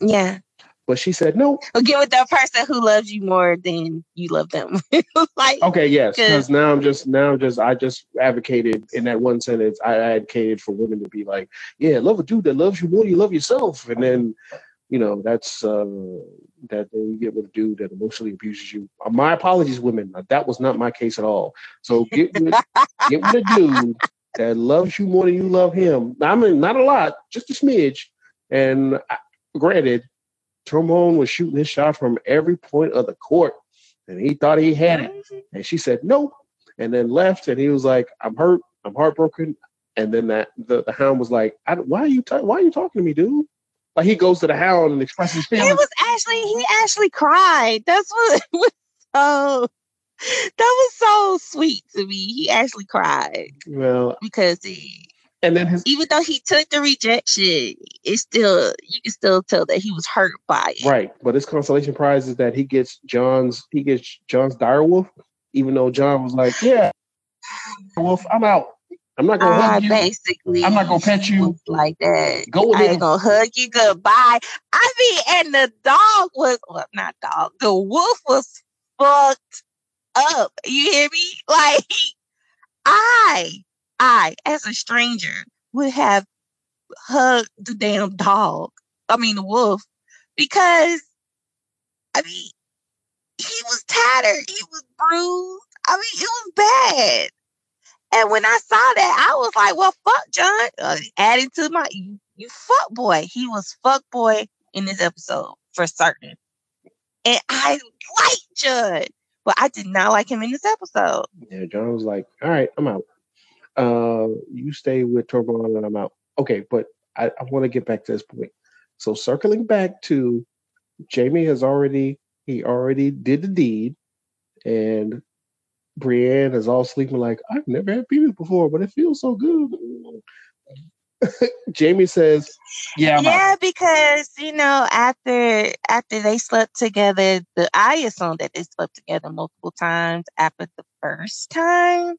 Speaker 1: Yeah.
Speaker 2: But she said no.
Speaker 1: Or get with that person who loves you more than you love them. like
Speaker 2: Okay, yes, because now I'm just now I'm just I just advocated in that one sentence. I advocated for women to be like, yeah, love a dude that loves you more than you love yourself, and then you know that's uh that you get with a dude that emotionally abuses you. Uh, My apologies, women. Uh, That was not my case at all. So get with get with a dude that loves you more than you love him. I mean, not a lot, just a smidge. And I, granted, Trombone was shooting his shot from every point of the court, and he thought he had it. And she said nope, and then left. And he was like, "I'm hurt. I'm heartbroken." And then that the, the hound was like, I, "Why are you ta- Why are you talking to me, dude?" Like he goes to the hound and expresses feelings.
Speaker 1: It was actually he actually cried. That's what was so that was so sweet to me. He actually cried
Speaker 2: well,
Speaker 1: because he
Speaker 2: and then his
Speaker 1: even though he took the rejection, it's still you can still tell that he was hurt by it.
Speaker 2: Right, but his consolation prize is that he gets Jon's he gets Jon's direwolf, even though Jon was like, "Yeah, wolf, I'm out. I'm not gonna
Speaker 1: I
Speaker 2: hug you.
Speaker 1: basically
Speaker 2: I'm not gonna pet you.
Speaker 1: like that.
Speaker 2: Go with
Speaker 1: I
Speaker 2: him."
Speaker 1: ain't gonna hug you goodbye. I mean, and the dog was well, not dog. The wolf was fucked up. You hear me? Like I, I, as a stranger, would have hugged the damn dog. I mean, the wolf, because I mean, he was tattered. He was bruised. I mean, it was bad. And when I saw that, I was like, well, fuck Jon. Uh, adding to my, you, you fuck boy. He was fuck boy in this episode for certain. And I like Judd, but I did not like him in this episode.
Speaker 2: Yeah, Jon was like, "All right, I'm out. Uh, you stay with Turbo and I'm out." Okay, but I, I want to get back to this point. So circling back to Jaime has already he already did the deed, and Brienne is all sleeping like I've never had penis before, but it feels so good. Jaime says, "Yeah, I'm out."
Speaker 1: yeah, because you know, after after they slept together, the I assume that they slept together multiple times after the first time,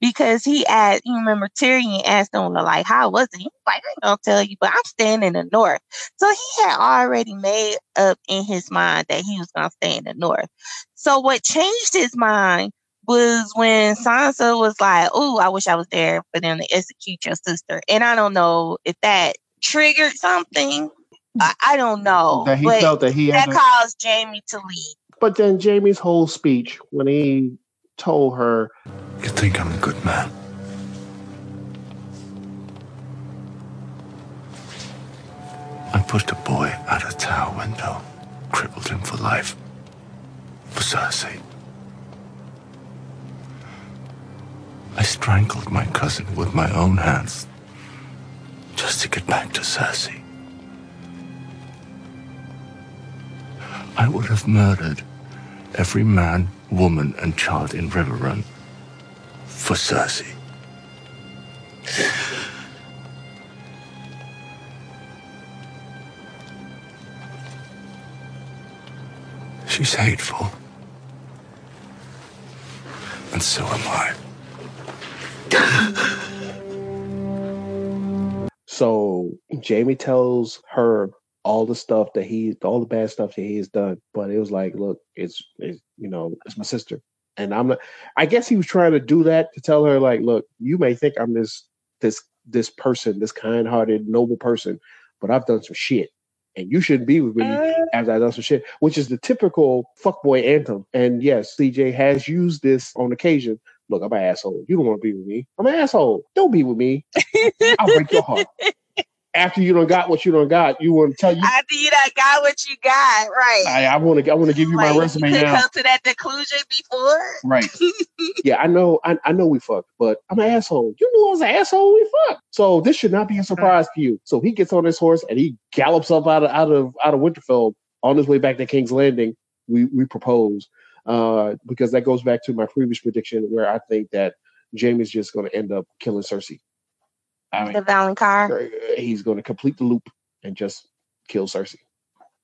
Speaker 1: because he asked. You remember Tyrion asked him like, "How was it?" He was like, "I ain't gonna tell you, but I'm staying in the north." So he had already made up in his mind that he was gonna stay in the north. So what changed his mind was when Sansa was like, "Oh, I wish I was there for them to execute your sister," and I don't know if that triggered something. I, I don't know,
Speaker 2: That he
Speaker 1: but
Speaker 2: felt that he
Speaker 1: that
Speaker 2: to-
Speaker 1: caused Jaime to leave.
Speaker 2: But then Jaime's whole speech when he told her,
Speaker 9: You think I'm a good man? I pushed a boy out of a tower window, crippled him for life. For Cersei. I strangled my cousin with my own hands just to get back to Cersei. I would have murdered every man, woman, and child in Riverrun for Cersei. She's hateful. And so am I.
Speaker 2: So Jaime tells her all the stuff that he, all the bad stuff that he has done. But it was like, look, it's, it's you know, it's my sister, and I'm not. I guess he was trying to do that to tell her, like, look, you may think I'm this, this, this person, this kind-hearted, noble person, but I've done some shit, and you shouldn't be with me uh. after I've done some shit, which is the typical fuckboy anthem. And yes, CJ has used this on occasion. Look, I'm an asshole. You don't want to be with me. I'm an asshole. Don't be with me. I'll break your heart. After you don't got what you don't got, you want to tell you.
Speaker 1: After you done got what you got, right?
Speaker 2: I, I want to. I want to give you my resume
Speaker 1: you
Speaker 2: now.
Speaker 1: come to that conclusion before.
Speaker 2: Right. yeah, I know. I, I know we fucked, but I'm an asshole. You knew I was an asshole. We fucked. So this should not be a surprise to you. So he gets on his horse and he gallops up out of out of out of Winterfell on his way back to King's Landing. We we propose uh, because that goes back to my previous prediction where I think that Jaime's just going to end up killing Cersei. I
Speaker 1: The Valonqar.
Speaker 2: he's going to complete the loop and just kill Cersei.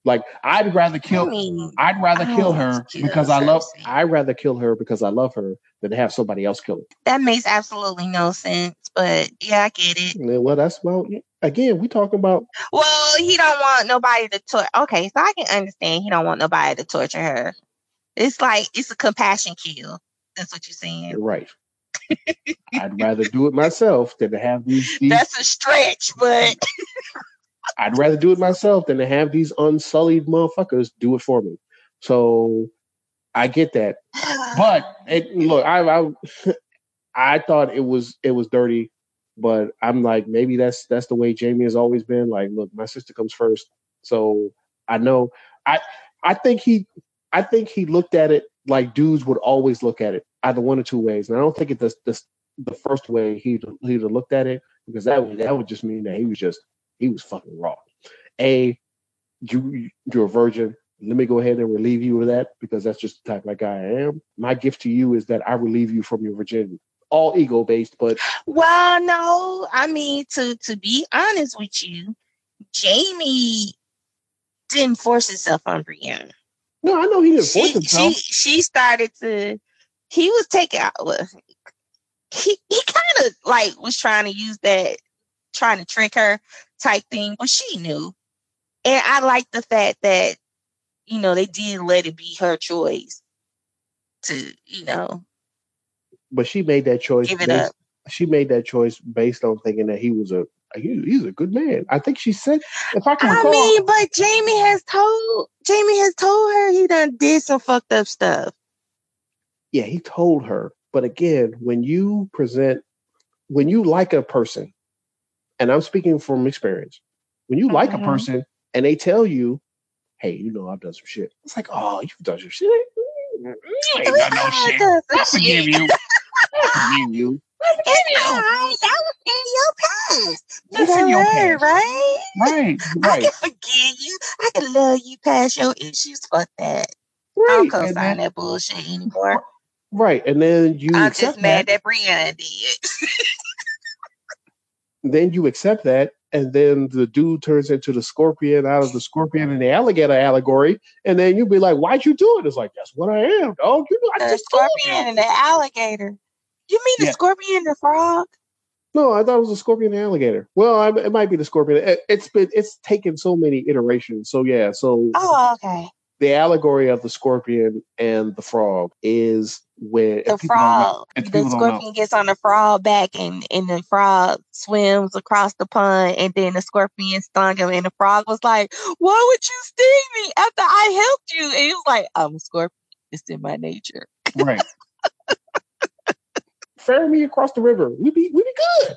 Speaker 2: Like I'd rather kill.
Speaker 1: I mean,
Speaker 2: I'd rather
Speaker 1: I
Speaker 2: kill her
Speaker 1: want to kill
Speaker 2: because I love. I'd rather kill her because I love her than have somebody else kill her.
Speaker 1: That makes absolutely no sense. But yeah, I get it.
Speaker 2: Well, that's well. Again, we talking about
Speaker 1: Well, he don't want nobody to torture. Okay, so I can understand he don't want nobody to torture her. It's like it's a compassion kill. That's what you're saying.
Speaker 2: you're right. I'd rather do it myself than to have these. these
Speaker 1: That's a stretch, but
Speaker 2: I'd rather do it myself than to have these unsullied motherfuckers do it for me. So I get that, but it, look, I, I I thought it was it was dirty, but I'm like maybe that's that's the way Jaime has always been. Like, look, my sister comes first, so I know. I I think he I think he looked at it like dudes would always look at it, either one or two ways, and I don't think it the the, the first way he he'd have looked at it because that would that would just mean that he was just he was fucking raw. A, you you're a virgin. Let me go ahead and relieve you of that because that's just the type guy I am. My gift to you is that I relieve you from your virginity. All ego based, but
Speaker 1: well, no. I mean, to to be honest with you, Jaime didn't force himself on Brienne.
Speaker 2: No, I know he didn't force
Speaker 1: She
Speaker 2: himself.
Speaker 1: she she started to. He was taking out. well, He he kind of like was trying to use that, trying to trick her type thing, but she knew. And I like the fact that you know they did let it be her choice to you know
Speaker 2: but she made that choice.
Speaker 1: Give it
Speaker 2: based,
Speaker 1: up.
Speaker 2: She made that choice based on thinking that he was a he, he's a good man. I think she said, if I can
Speaker 1: I
Speaker 2: recall,
Speaker 1: mean, but Jaime has told Jaime has told her he done did some fucked up stuff.
Speaker 2: yeah, he told her. But again, when you present, when you like a person, and I'm speaking from experience, when you like a
Speaker 1: Mhm.
Speaker 2: person and they tell you, "Hey, you know I've done some shit," it's like, "Oh, you've done some shit." You ain't done no
Speaker 1: I
Speaker 2: shit.
Speaker 1: done
Speaker 2: I forgive
Speaker 1: shit.
Speaker 2: you. I forgive you.
Speaker 1: It's all right. That was in You
Speaker 2: That's in
Speaker 1: done
Speaker 2: your
Speaker 1: learned,
Speaker 2: past.
Speaker 1: right?
Speaker 2: Right,
Speaker 1: I can forgive you. I can love you past your issues. Fuck that. I don't co-sign
Speaker 2: then,
Speaker 1: that bullshit anymore.
Speaker 2: Oh, right, and then you
Speaker 1: I'm just mad
Speaker 2: that.
Speaker 1: that Brianna did.
Speaker 2: Then you accept that, and then the dude turns into the scorpion out of the scorpion and the alligator allegory, and then you'd be like, "Why'd you do it?" It's like that's what I am, dog. You know, I
Speaker 1: the
Speaker 2: just
Speaker 1: scorpion and the alligator. You mean the
Speaker 2: Yeah.
Speaker 1: scorpion and the frog?
Speaker 2: No, I thought it was a scorpion and alligator. Well, I, it might be the scorpion. It, it's been it's taken so many iterations. So yeah, so
Speaker 1: Oh, okay.
Speaker 2: the allegory of the scorpion and the frog is when
Speaker 1: The frog, the
Speaker 2: people don't know.
Speaker 1: scorpion gets on the frog back, and and the frog swims across the pond, and then the scorpion stung him, and the frog was like, "Why would you sting me after I helped you?" And he was like, "I'm a scorpion. It's in my nature."
Speaker 2: Right. Ferry me across the river. We'd be we'd be good.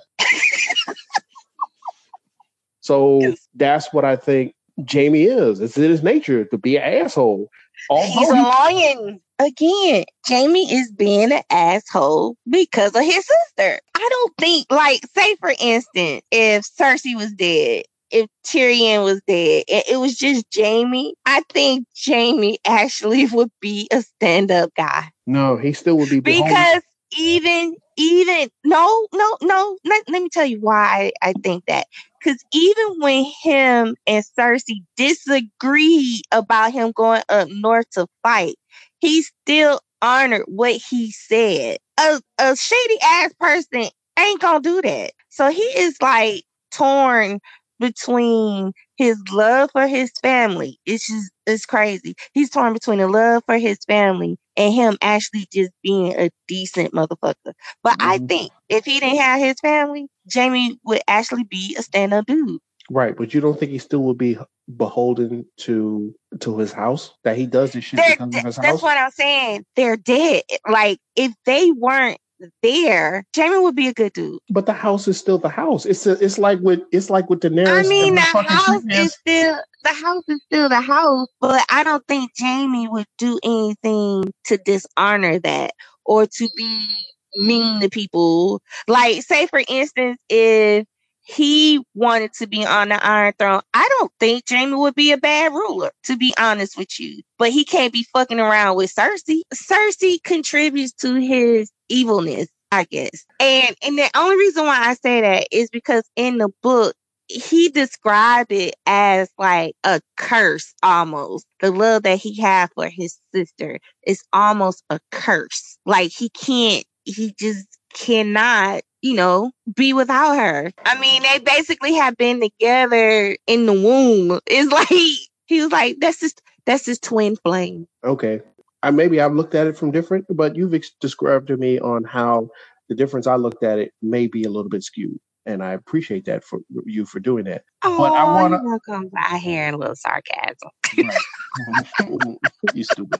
Speaker 2: so that's what I think Jaime is. It's in his nature to be an asshole.
Speaker 1: He's
Speaker 2: Although
Speaker 1: a
Speaker 2: he-
Speaker 1: lion. Again, Jaime is being an asshole because of his sister. I don't think, like, say for instance, if Cersei was dead, if Tyrion was dead, and it was just Jaime, I think Jaime actually would be a stand-up guy.
Speaker 2: no, he still would be
Speaker 1: Because even even no no no let, let me tell you why I, think that because even when him and Cersei disagreed about him going up north to fight, he still honored what he said. A, a shady ass person ain't gonna do that. So he is like torn between his love for his family. It's just it's crazy. He's torn between the love for his family and him actually just being a decent motherfucker. But I
Speaker 2: Mhm.
Speaker 1: think if he didn't have his family, Jaime would actually be a stand-up dude.
Speaker 2: right, but you don't think he still would be beholden to to his house? That he does this shit
Speaker 1: They're,
Speaker 2: because of his
Speaker 1: that's
Speaker 2: house?
Speaker 1: what I'm saying. They're dead. Like if they weren't there, Jaime would be a good dude.
Speaker 2: But the house is still the house. It's a, it's like with it's like with Daenerys.
Speaker 1: I mean, the house is still the house is still the house, but I don't think Jaime would do anything to dishonor that or to be mean to people. Like, say for instance, if he wanted to be on the Iron Throne, I don't think Jaime would be a bad ruler, to be honest with you. But he can't be fucking around with Cersei. Cersei contributes to his evilness. I guess. And and the only reason why I say that is because in the book he described it as like a curse almost. The love that he had for his sister is almost a curse. Like he can't, he just cannot, you know, be without her. I mean, they basically have been together in the womb. It's like he was like, that's just that's his twin flame.
Speaker 2: Okay. I maybe I've looked at it from different, but you've ex- described to me on how the difference I looked at it may be a little bit skewed and I appreciate that for you for doing that.
Speaker 1: Oh,
Speaker 2: but I want
Speaker 1: you're welcome. I hear a little sarcasm.
Speaker 2: you stupid.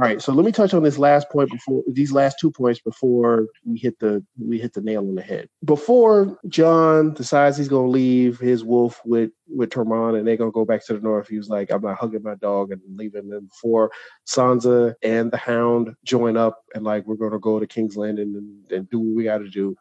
Speaker 2: All right, so let me touch on this last point before these last two points before we hit the we hit the nail on the head. Before Jon decides he's gonna leave his wolf with with Tormund and they're gonna go back to the north, he was like, "I'm not hugging my dog and leaving." And before Sansa and the Hound join up and like we're gonna go to King's Landing and, and do what we got to do.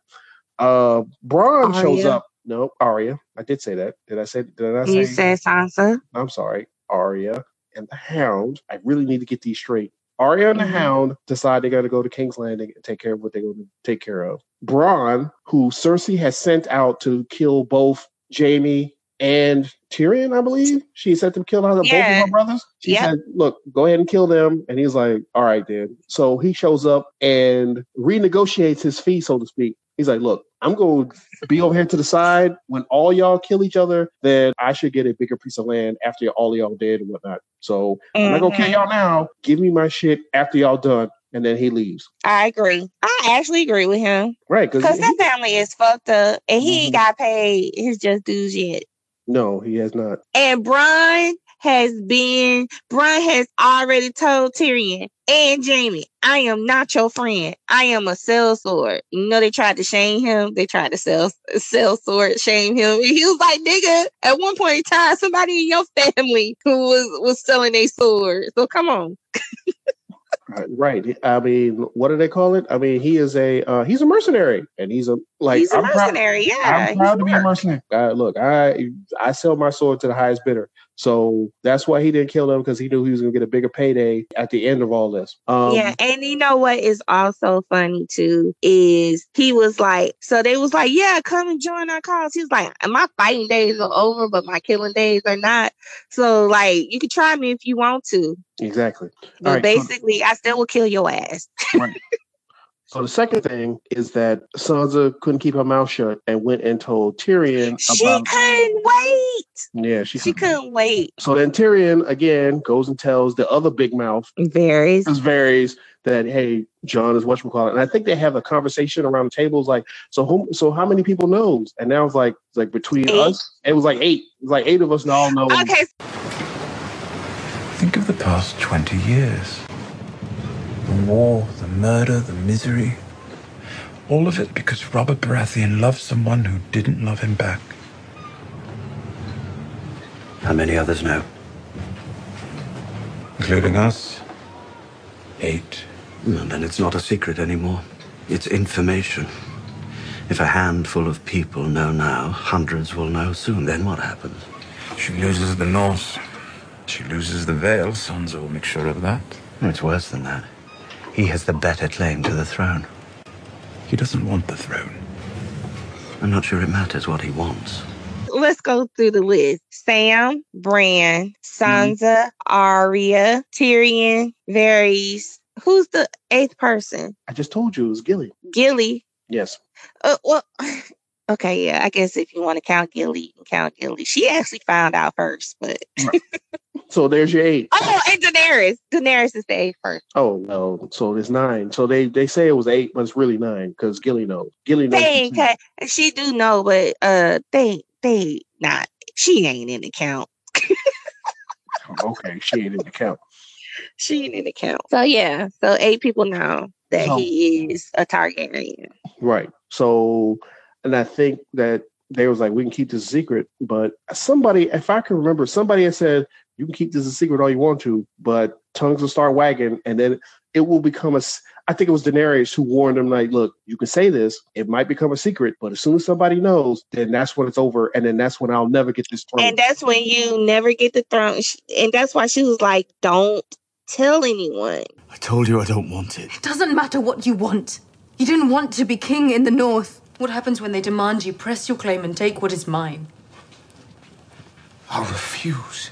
Speaker 2: Uh, Bronn shows up. No, Arya. I did say that. Did I say? Did I say?
Speaker 1: You said Sansa.
Speaker 2: I'm sorry, Arya and the Hound. I really need to get these straight. Arya and the
Speaker 1: Mhm.
Speaker 2: Hound decide they got to go to King's Landing and take care of what they're going to take care of. Bronn, who Cersei has sent out to kill both Jaime and Tyrion, I believe she sent them kill both
Speaker 1: Yeah.
Speaker 2: of her brothers. She
Speaker 1: Yep.
Speaker 2: said, "Look, go ahead and kill them." And he's like, "All right, then." So he shows up and renegotiates his fee, so to speak. He's like, "Look, I'm going to be over here to the side. When all y'all kill each other, then I should get a bigger piece of land after all y'all dead and whatnot. So I'm not gonna kill
Speaker 1: Mhm.
Speaker 2: y'all now. Give me my shit after y'all done." And then he leaves.
Speaker 1: I agree. I actually agree with him.
Speaker 2: Right?
Speaker 1: Because that family is fucked up and he
Speaker 2: Mhm.
Speaker 1: ain't got paid his just dues yet.
Speaker 2: no, he has not.
Speaker 1: And Bronn has been, Bronn has already told Tyrion and Jaime, I am not your friend. I am a sellsword. You know, they tried to shame him. They tried to sell, sell sword, shame him. And he was like, nigga, at one point in time, somebody in your family who was, was selling a sword. So come on.
Speaker 2: Uh, Right. I mean, what do they call it? I mean, he is a uh, he's a mercenary, and he's a like
Speaker 1: He's a
Speaker 2: I'm proud-
Speaker 1: mercenary. yeah.
Speaker 2: I'm proud to be a mercenary. Uh, look, I I sell my sword to the highest bidder, so that's why he didn't kill him because he knew he was going to get a bigger payday at the end of all this. Um,
Speaker 1: yeah, and you know what is also funny too is he was like, so they was like, yeah, come and join our cause. He was like, my fighting days are over, but my killing days are not. So like, you can try me if you want to,
Speaker 2: exactly.
Speaker 1: but
Speaker 2: right, so-
Speaker 1: basically, I still will kill your ass. Right.
Speaker 2: So the second thing is that Sansa couldn't keep her mouth shut and went and told Tyrion
Speaker 1: She
Speaker 2: about.
Speaker 1: couldn't wait.
Speaker 2: Yeah, she,
Speaker 1: She couldn't wait.
Speaker 2: So then Tyrion again goes and tells the other big mouth,
Speaker 1: Varys.
Speaker 2: It varies that hey, Jon is what we call it, and I think they have a conversation around the tables like, so whom, so how many people knows? And now it's like it's like between
Speaker 1: Eight.
Speaker 2: us, it was like eight, it was like eight of us all know.
Speaker 1: Okay,
Speaker 3: Think of the past 20 years. The war, the murder, the misery. All of it because Robert Baratheon loved someone who didn't love him back.
Speaker 13: How many others know?
Speaker 3: Including us. Eight.
Speaker 13: Well, then it's not a secret anymore. It's information. If a handful of people know now, hundreds will know soon. Then what happens?
Speaker 3: She loses the North. She loses the Vale. Sansa will make sure of that.
Speaker 13: No, it's worse than that. He has the better claim to the throne.
Speaker 3: He doesn't want the throne.
Speaker 13: I'm not sure it matters what he wants.
Speaker 1: Let's go through the list. Sam, Bran, Sansa, Arya, Tyrion, Varys. Who's the eighth person?
Speaker 2: I just told you it was Gilly.
Speaker 1: Gilly.
Speaker 2: Yes.
Speaker 1: Uh, well, okay, yeah. I guess if you want to count Gilly, you can count Gilly. She actually found out first, but
Speaker 2: So there's your eight.
Speaker 1: oh, and Daenerys. Daenerys is the eighth person.
Speaker 2: Oh no, so it's nine. So they they say it was eight, but it's really nine because Gilly knows. Gilly knows.
Speaker 1: Ain't she do know, but uh, they they not. She ain't in the count.
Speaker 2: Oh, okay, she ain't in the count.
Speaker 1: She ain't in the count. So yeah, so eight people know that
Speaker 2: So-
Speaker 1: he is a Targaryen.
Speaker 2: Right. So, and I think that they was like, we can keep this a secret, but somebody, if I can remember, somebody had said, you can keep this a secret all you want to, but tongues will start wagging and then it will become a, s- I think it was Daenerys who warned him, like, look, you can say this, it might become a secret, but as soon as somebody knows, then that's when it's over. And then that's when I'll never get this throne.
Speaker 1: And that's when you never get the throne. And that's why she was like, don't tell anyone.
Speaker 6: I told you I don't want it.
Speaker 5: It doesn't matter what you want.
Speaker 14: You didn't want to be king in the north. What happens when they demand you press your claim and take what is mine?
Speaker 3: I'll refuse.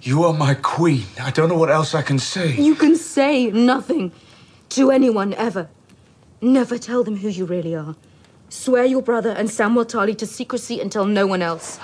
Speaker 3: You are my queen. I don't know what else I can say.
Speaker 14: You can say nothing to anyone ever. Never tell them who you really are. Swear your brother and Samwell Tarly to secrecy and tell no one else.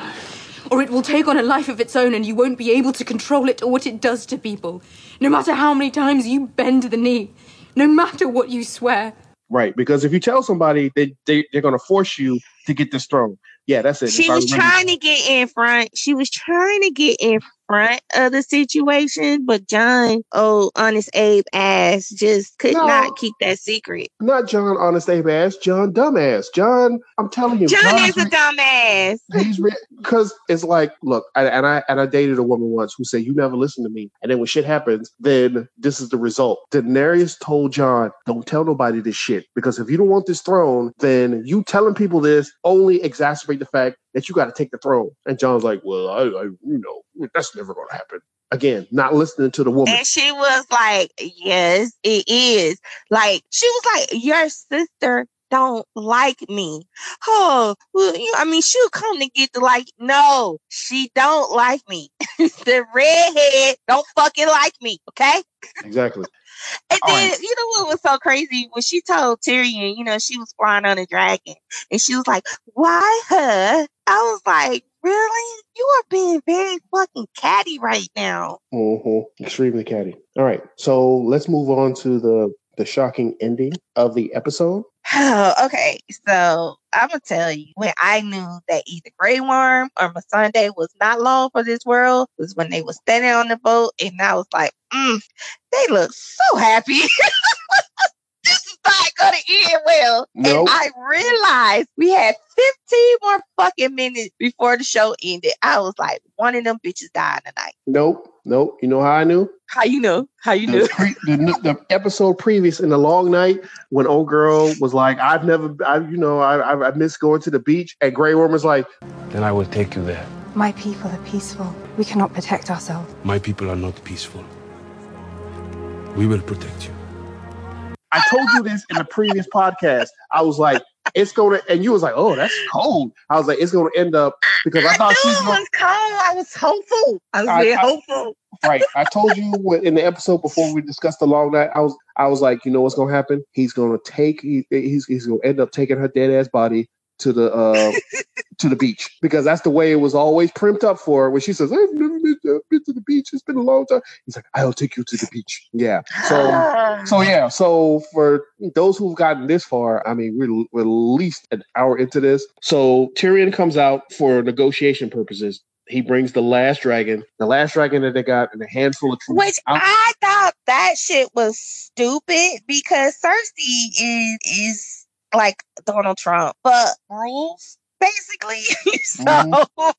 Speaker 14: Or it will take on a life of its own and you won't be able to control it or what it does to people. No matter how many times you bend the knee, no matter what you swear.
Speaker 2: Right, because if you tell somebody, they, they they're going to force you to get this throne. Yeah, that's it.
Speaker 1: She
Speaker 2: If
Speaker 1: was trying to get in front. She was trying to get in front of the situation, but Jon, oh, honest Abe ass, just could
Speaker 2: No.
Speaker 1: not keep that secret.
Speaker 2: Not Jon honest Abe ass, Jon dumbass. Jon, I'm telling you,
Speaker 1: Jon is
Speaker 2: is
Speaker 1: a dumbass.
Speaker 2: He's because it's like, look, I, and I and I dated a woman once who said, "You never listen to me," and then when shit happens, then this is the result. Daenerys told Jon, "Don't tell nobody this shit because if you don't want this throne, then you telling people this only exacerbate the fact that you got to take the throne." And Jon's like, "Well, I, I you know, that's never going to happen." Again, not listening to the woman.
Speaker 1: And she was like, Yes, it is. Like, she was like, Your sister don't like me. Oh, well, you, I mean, she'll come to get the like. No, she don't like me. the redhead don't fucking like me. Okay.
Speaker 2: Exactly.
Speaker 1: And then you know what was so crazy when she told Tyrion, you know, she was flying on a dragon, and she was like, "Why her?" I was like, "Really? You are being very fucking catty right now."
Speaker 2: hmm Extremely catty. All right, so let's move on to the the shocking ending of the episode.
Speaker 1: Oh, okay, so I'm gonna tell you when I knew that either Grey Worm or Sunday was not long for this world was when they were standing on the boat, and I was like, mm, they look so happy. this is not gonna end well.
Speaker 2: Nope.
Speaker 1: And I realized we had 15 more fucking minutes before the show ended. I was like, one of them bitches died tonight.
Speaker 2: Nope, nope. You know how I knew?
Speaker 1: How you know? How you
Speaker 2: the,
Speaker 1: know?
Speaker 2: pre- the, the episode previous in the long night when old girl was like, "I've never, I, you know, I, I, I miss going to the beach," and Grey Worm was like,
Speaker 3: Then I will take you there.
Speaker 10: My people are peaceful. We cannot protect ourselves.
Speaker 3: My people are not peaceful. We will protect you.
Speaker 2: "I told you this in the previous podcast." I was like, "It's gonna," and you was like, "Oh, that's cold." I was like, "It's gonna end up because I thought she was
Speaker 1: It
Speaker 2: gonna."
Speaker 1: cold. I was hopeful. I was
Speaker 2: I-
Speaker 1: very
Speaker 2: I-
Speaker 1: hopeful.
Speaker 2: Right, I told you in the episode before we discussed the long night. I was, I was like, you know what's gonna happen? He's gonna take, he, he's, he's gonna end up taking her dead ass body to the, uh, to the beach because that's the way it was always primed up for. When she says, "I've never been to, been to the beach. It's been a long time." He's like, "I'll take you to the beach." Yeah. So, so yeah. So for those who've gotten this far, I mean, we're, we're at least an hour into this. So Tyrion comes out for negotiation purposes. He brings the last dragon, the last dragon that they got, and a handful of troops.
Speaker 1: Which I thought that shit was stupid because Cersei is is like Donald Trump, but rules basically. so
Speaker 2: Mm-hmm.
Speaker 1: I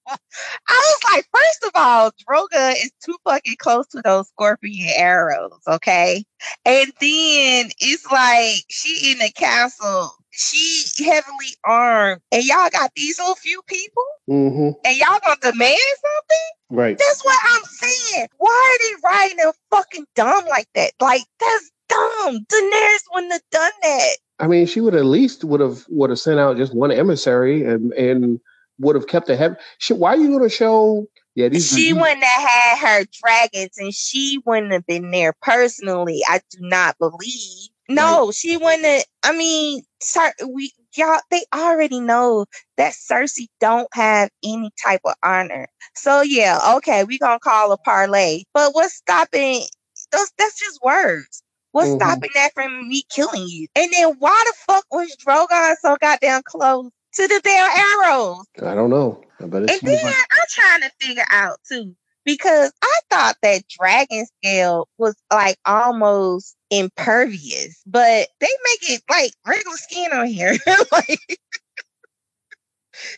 Speaker 1: was like, first of all, Drogon is too fucking close to those scorpion arrows, okay? And then it's like she in the castle, she heavily armed, and y'all got these little few people,
Speaker 2: hmm
Speaker 1: and y'all gonna demand something?
Speaker 2: Right.
Speaker 1: That's what I'm saying. Why are they writing them fucking dumb like that? Like that's dumb. Daenerys wouldn't have done that.
Speaker 2: I mean, she would at least would have would have sent out just one emissary and and would have kept the heavy. Shit, why are you going to show? Yeah, these.
Speaker 1: She
Speaker 2: these-
Speaker 1: wouldn't have had her dragons, and she wouldn't have been there personally. I do not believe. No, she wouldn't. Have, I mean, sir, we y'all they already know that Cersei don't have any type of honor. So yeah, okay, we gonna call a parlay. But what's stopping? Those that's just words. What's
Speaker 2: Mhm.
Speaker 1: stopping that from me killing you? And then why the fuck was Drogon so goddamn close to the damn arrows?
Speaker 2: I don't know, but it
Speaker 1: And then
Speaker 2: like
Speaker 1: I'm trying to figure out too, because I thought that dragon scale was like almost impervious, but they make it like regular skin on here. like,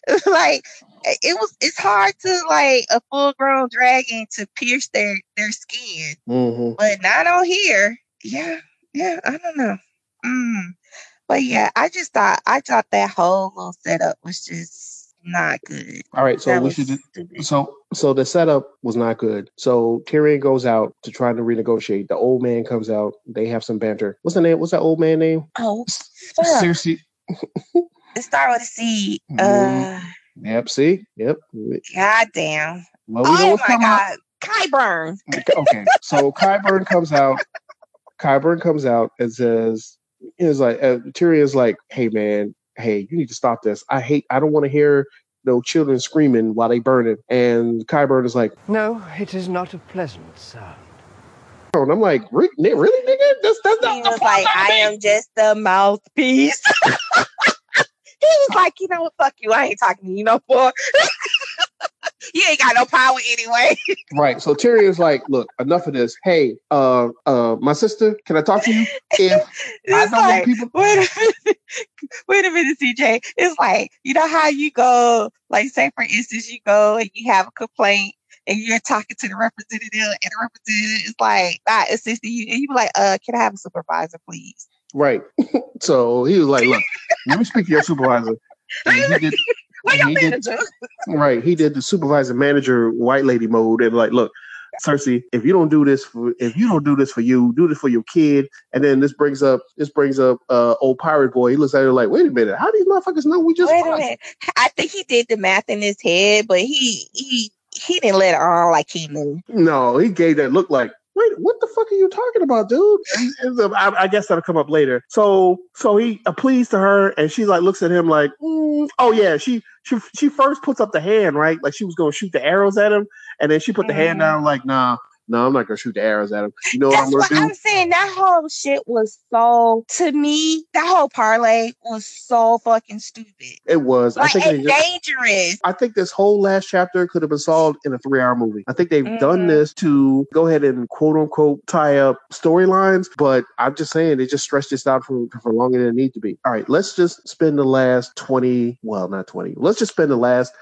Speaker 1: like it was it's hard to like a full grown dragon to pierce their their skin,
Speaker 2: Mhm.
Speaker 1: but not on here. Yeah, yeah, I don't know. Mm. But yeah, I just thought I thought that whole little setup was just not good.
Speaker 2: All right, so
Speaker 1: That
Speaker 2: we should. do- So so the setup was not good. So Tyrion goes out to try to renegotiate. The old man comes out. They have some banter. What's the name? What's that old man name?
Speaker 1: Oh, fuck.
Speaker 2: Cersei.
Speaker 1: It started with a C. Uh,
Speaker 2: Mm. Yep. See. Yep.
Speaker 1: goddamn.
Speaker 2: Well, we
Speaker 1: oh my god. Qyburn.
Speaker 2: okay, so Qyburn comes out. Qyburn comes out and says, "Is like uh, Tyrion's like, hey man, hey, you need to stop this. I hate. I don't want to hear no children screaming while they burn it, And Qyburn is like,
Speaker 15: No, it is not a pleasant sound.
Speaker 2: oh, and I'm like, "Re- ni- really, nigga? That's that's
Speaker 1: He was like, I am just the mouthpiece. he was like, you know what, fuck you. I ain't talking to you no more. you ain't got no power anyway.
Speaker 2: right." So Tyrion's like, "Look, enough of this. Hey, uh, uh, my sister, can I talk to you? If I know
Speaker 1: like,
Speaker 2: people,
Speaker 1: wait a minute, wait a minute, CJ. It's like you know how you go, like say for instance, you go and you have a complaint and you're talking to the representative, and the representative is like not assisting you, and you be like, uh, can I have a supervisor, please?
Speaker 2: right?" so he was like, "Look, let me speak to your supervisor." And he did.
Speaker 1: Where your
Speaker 2: he did- Right. He did the supervisor manager white lady mode and like, look, Cersei, if you don't do this for if you don't do this for you, do this for your kid. And then this brings up this brings up uh old pirate boy. He looks at her like, wait a minute, how do these motherfuckers know we just
Speaker 1: Wait a minute. I think he did the math in his head, but he he he didn't let it on like he knew.
Speaker 2: No, he gave that look like, wait, what the fuck are you talking about, dude? And- I, I guess that'll come up later. So so he pleased to her and she like looks at him like, mm, oh yeah, she she she first puts up the hand, right? Like she was gonna shoot the arrows at him, and then she put the hand down like, nah, no, I'm not gonna shoot the arrows at him. You know what I'm
Speaker 1: That's
Speaker 2: gonna
Speaker 1: what
Speaker 2: do?
Speaker 1: I'm saying. That whole shit was so to me. That whole parlay was so fucking stupid.
Speaker 2: It was. I think
Speaker 1: and
Speaker 2: they just,
Speaker 1: dangerous.
Speaker 2: I think this whole last chapter could have been solved in a three-hour movie. I think they've
Speaker 1: Mm-hmm.
Speaker 2: done this to go ahead and quote unquote tie up storylines, but I'm just saying they just stretched this out for, for longer than it need to be. All right, let's just spend the last 20, well, not 20. Let's just spend the last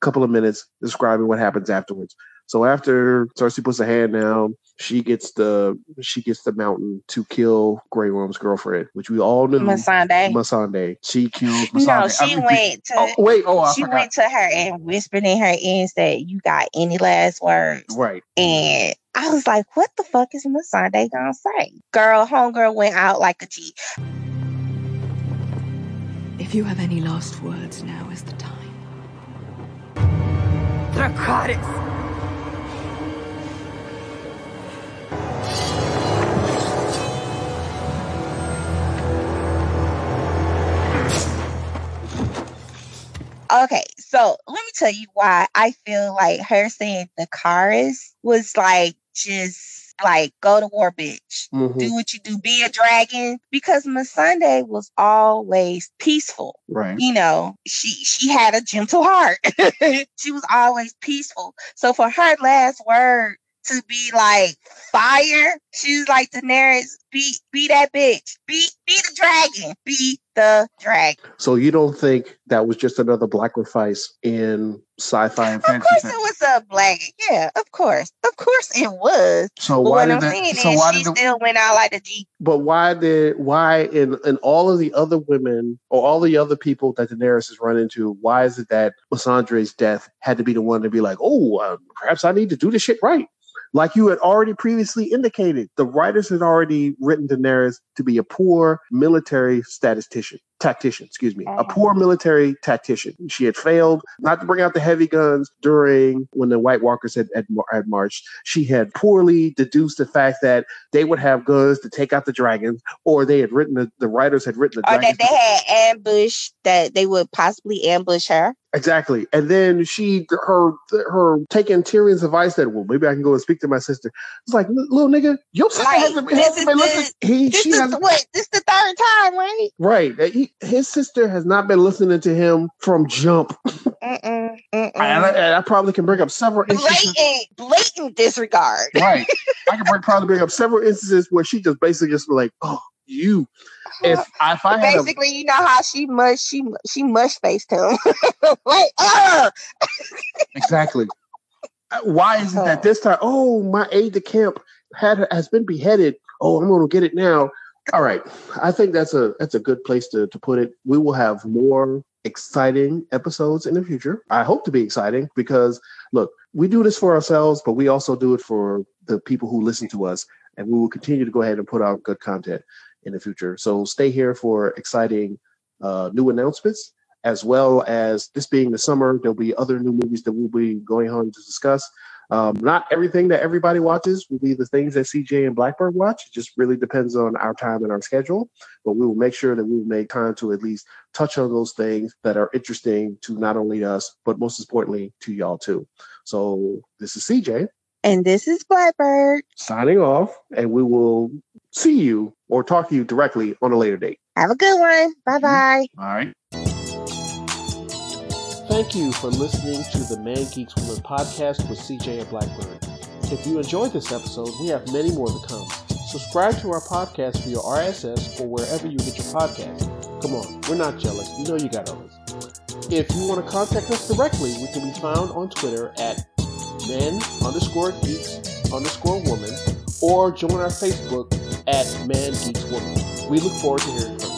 Speaker 2: couple of minutes describing what happens afterwards. So after Cersei puts her hand down, she gets the she gets the mountain to kill Grey Worm's girlfriend, which we all knew.
Speaker 1: Missandei.
Speaker 2: Missandei. She kills Missandei.
Speaker 1: No,
Speaker 2: I
Speaker 1: she went to.
Speaker 2: Oh, wait, oh, I
Speaker 1: she
Speaker 2: forgot.
Speaker 1: went to her and whispered in her ear and said, "You got any last words?"
Speaker 2: Right.
Speaker 1: And I was like, "What the fuck is Missandei gonna say?" Girl, homegirl went out like a G.
Speaker 14: If you have any last words, now is the time.
Speaker 11: Dracarys!
Speaker 1: Tell you why I feel like her saying the chorus was like just like go to war, bitch.
Speaker 2: Mhm.
Speaker 1: Do what you do, be a dragon. Because Missandei was always peaceful.
Speaker 2: Right.
Speaker 1: You know, she she had a gentle heart. she was always peaceful. So for her last word to be like fire, she was like Daenerys, be be that bitch. Be be the dragon. Be the dragon.
Speaker 2: So you don't think that was just another sacrifice in sci-fi and
Speaker 1: Of course it was a black. Yeah, of course. Of course it was.
Speaker 2: So
Speaker 1: but
Speaker 2: why
Speaker 1: what
Speaker 2: did
Speaker 1: I'm
Speaker 2: that-
Speaker 1: saying
Speaker 2: so
Speaker 1: is
Speaker 2: why
Speaker 1: she
Speaker 2: did the-
Speaker 1: still went out like a G.
Speaker 2: But why did why in in all of the other women or all the other people that Daenerys has run into, why is it that Missandei's death had to be the one to be like, oh, uh, perhaps I need to do this shit right? Like you had already previously indicated, the writers had already written Daenerys to be a poor military statistician, tactician, excuse me, a uh-huh. poor military tactician. She had failed not to bring out the heavy guns during when the White Walkers had, had, had marched. She had poorly deduced the fact that they would have guns to take out the dragons, or they had written the, the writers had written the
Speaker 1: Or
Speaker 2: dragons.
Speaker 1: that they had ambush that they would possibly ambush her.
Speaker 2: Exactly. And then she, her, her taking Tyrion's advice that, well, maybe I can go and speak to my sister. It's like, little nigga, your sister
Speaker 1: Like,
Speaker 2: hasn't, hasn't been
Speaker 1: the-
Speaker 2: listening. He,
Speaker 1: This
Speaker 2: she
Speaker 1: is
Speaker 2: hasn't,
Speaker 1: what this the third time, right?
Speaker 2: right. He, his sister has not been listening to him from jump.
Speaker 1: Mm-mm, mm-mm.
Speaker 2: And I, and I probably can bring up several instances.
Speaker 1: Blatant, blatant disregard.
Speaker 2: Right. I can bring, probably bring up several instances where she just basically just like, oh, you. If, if I had a,
Speaker 1: Basically, you know how she mush she she mush faced him. like, uh
Speaker 2: Exactly. Uh, Why is it that this time? Oh, my aide de camp had has been beheaded. Oh, I'm going to get it now. All right, I think that's a that's a good place to to put it. We will have more exciting episodes in the future. I hope to be exciting because look, we do this for ourselves, but we also do it for the people who listen to us, and we will continue to go ahead and put out good content in the future. So stay here for exciting uh, new announcements, as well as this being the summer, there'll be other new movies that we'll be going on to discuss. Um, not everything that everybody watches will be the things that CJ and Blackbird watch. It just really depends on our time and our schedule. But we will make sure that we will make time to at least touch on those things that are interesting to not only us, but most importantly to y'all too. So this is CJ.
Speaker 1: And this is Blackbird.
Speaker 2: Signing off, and we will see you or talk to you directly on a later date.
Speaker 1: Have a good one. Bye bye. Mm-hmm.
Speaker 2: All right. Thank you for listening to the Man Geeks Woman podcast with CJ and Blackbird. If you enjoyed this episode, we have many more to come. Subscribe to our podcast via RSS or wherever you get your podcast. Come on, we're not jealous. You know you got others. If you want to contact us directly, we can be found on Twitter at men underscore geeks underscore woman or join our Facebook at Man Geeks Woman. We look forward to hearing from you.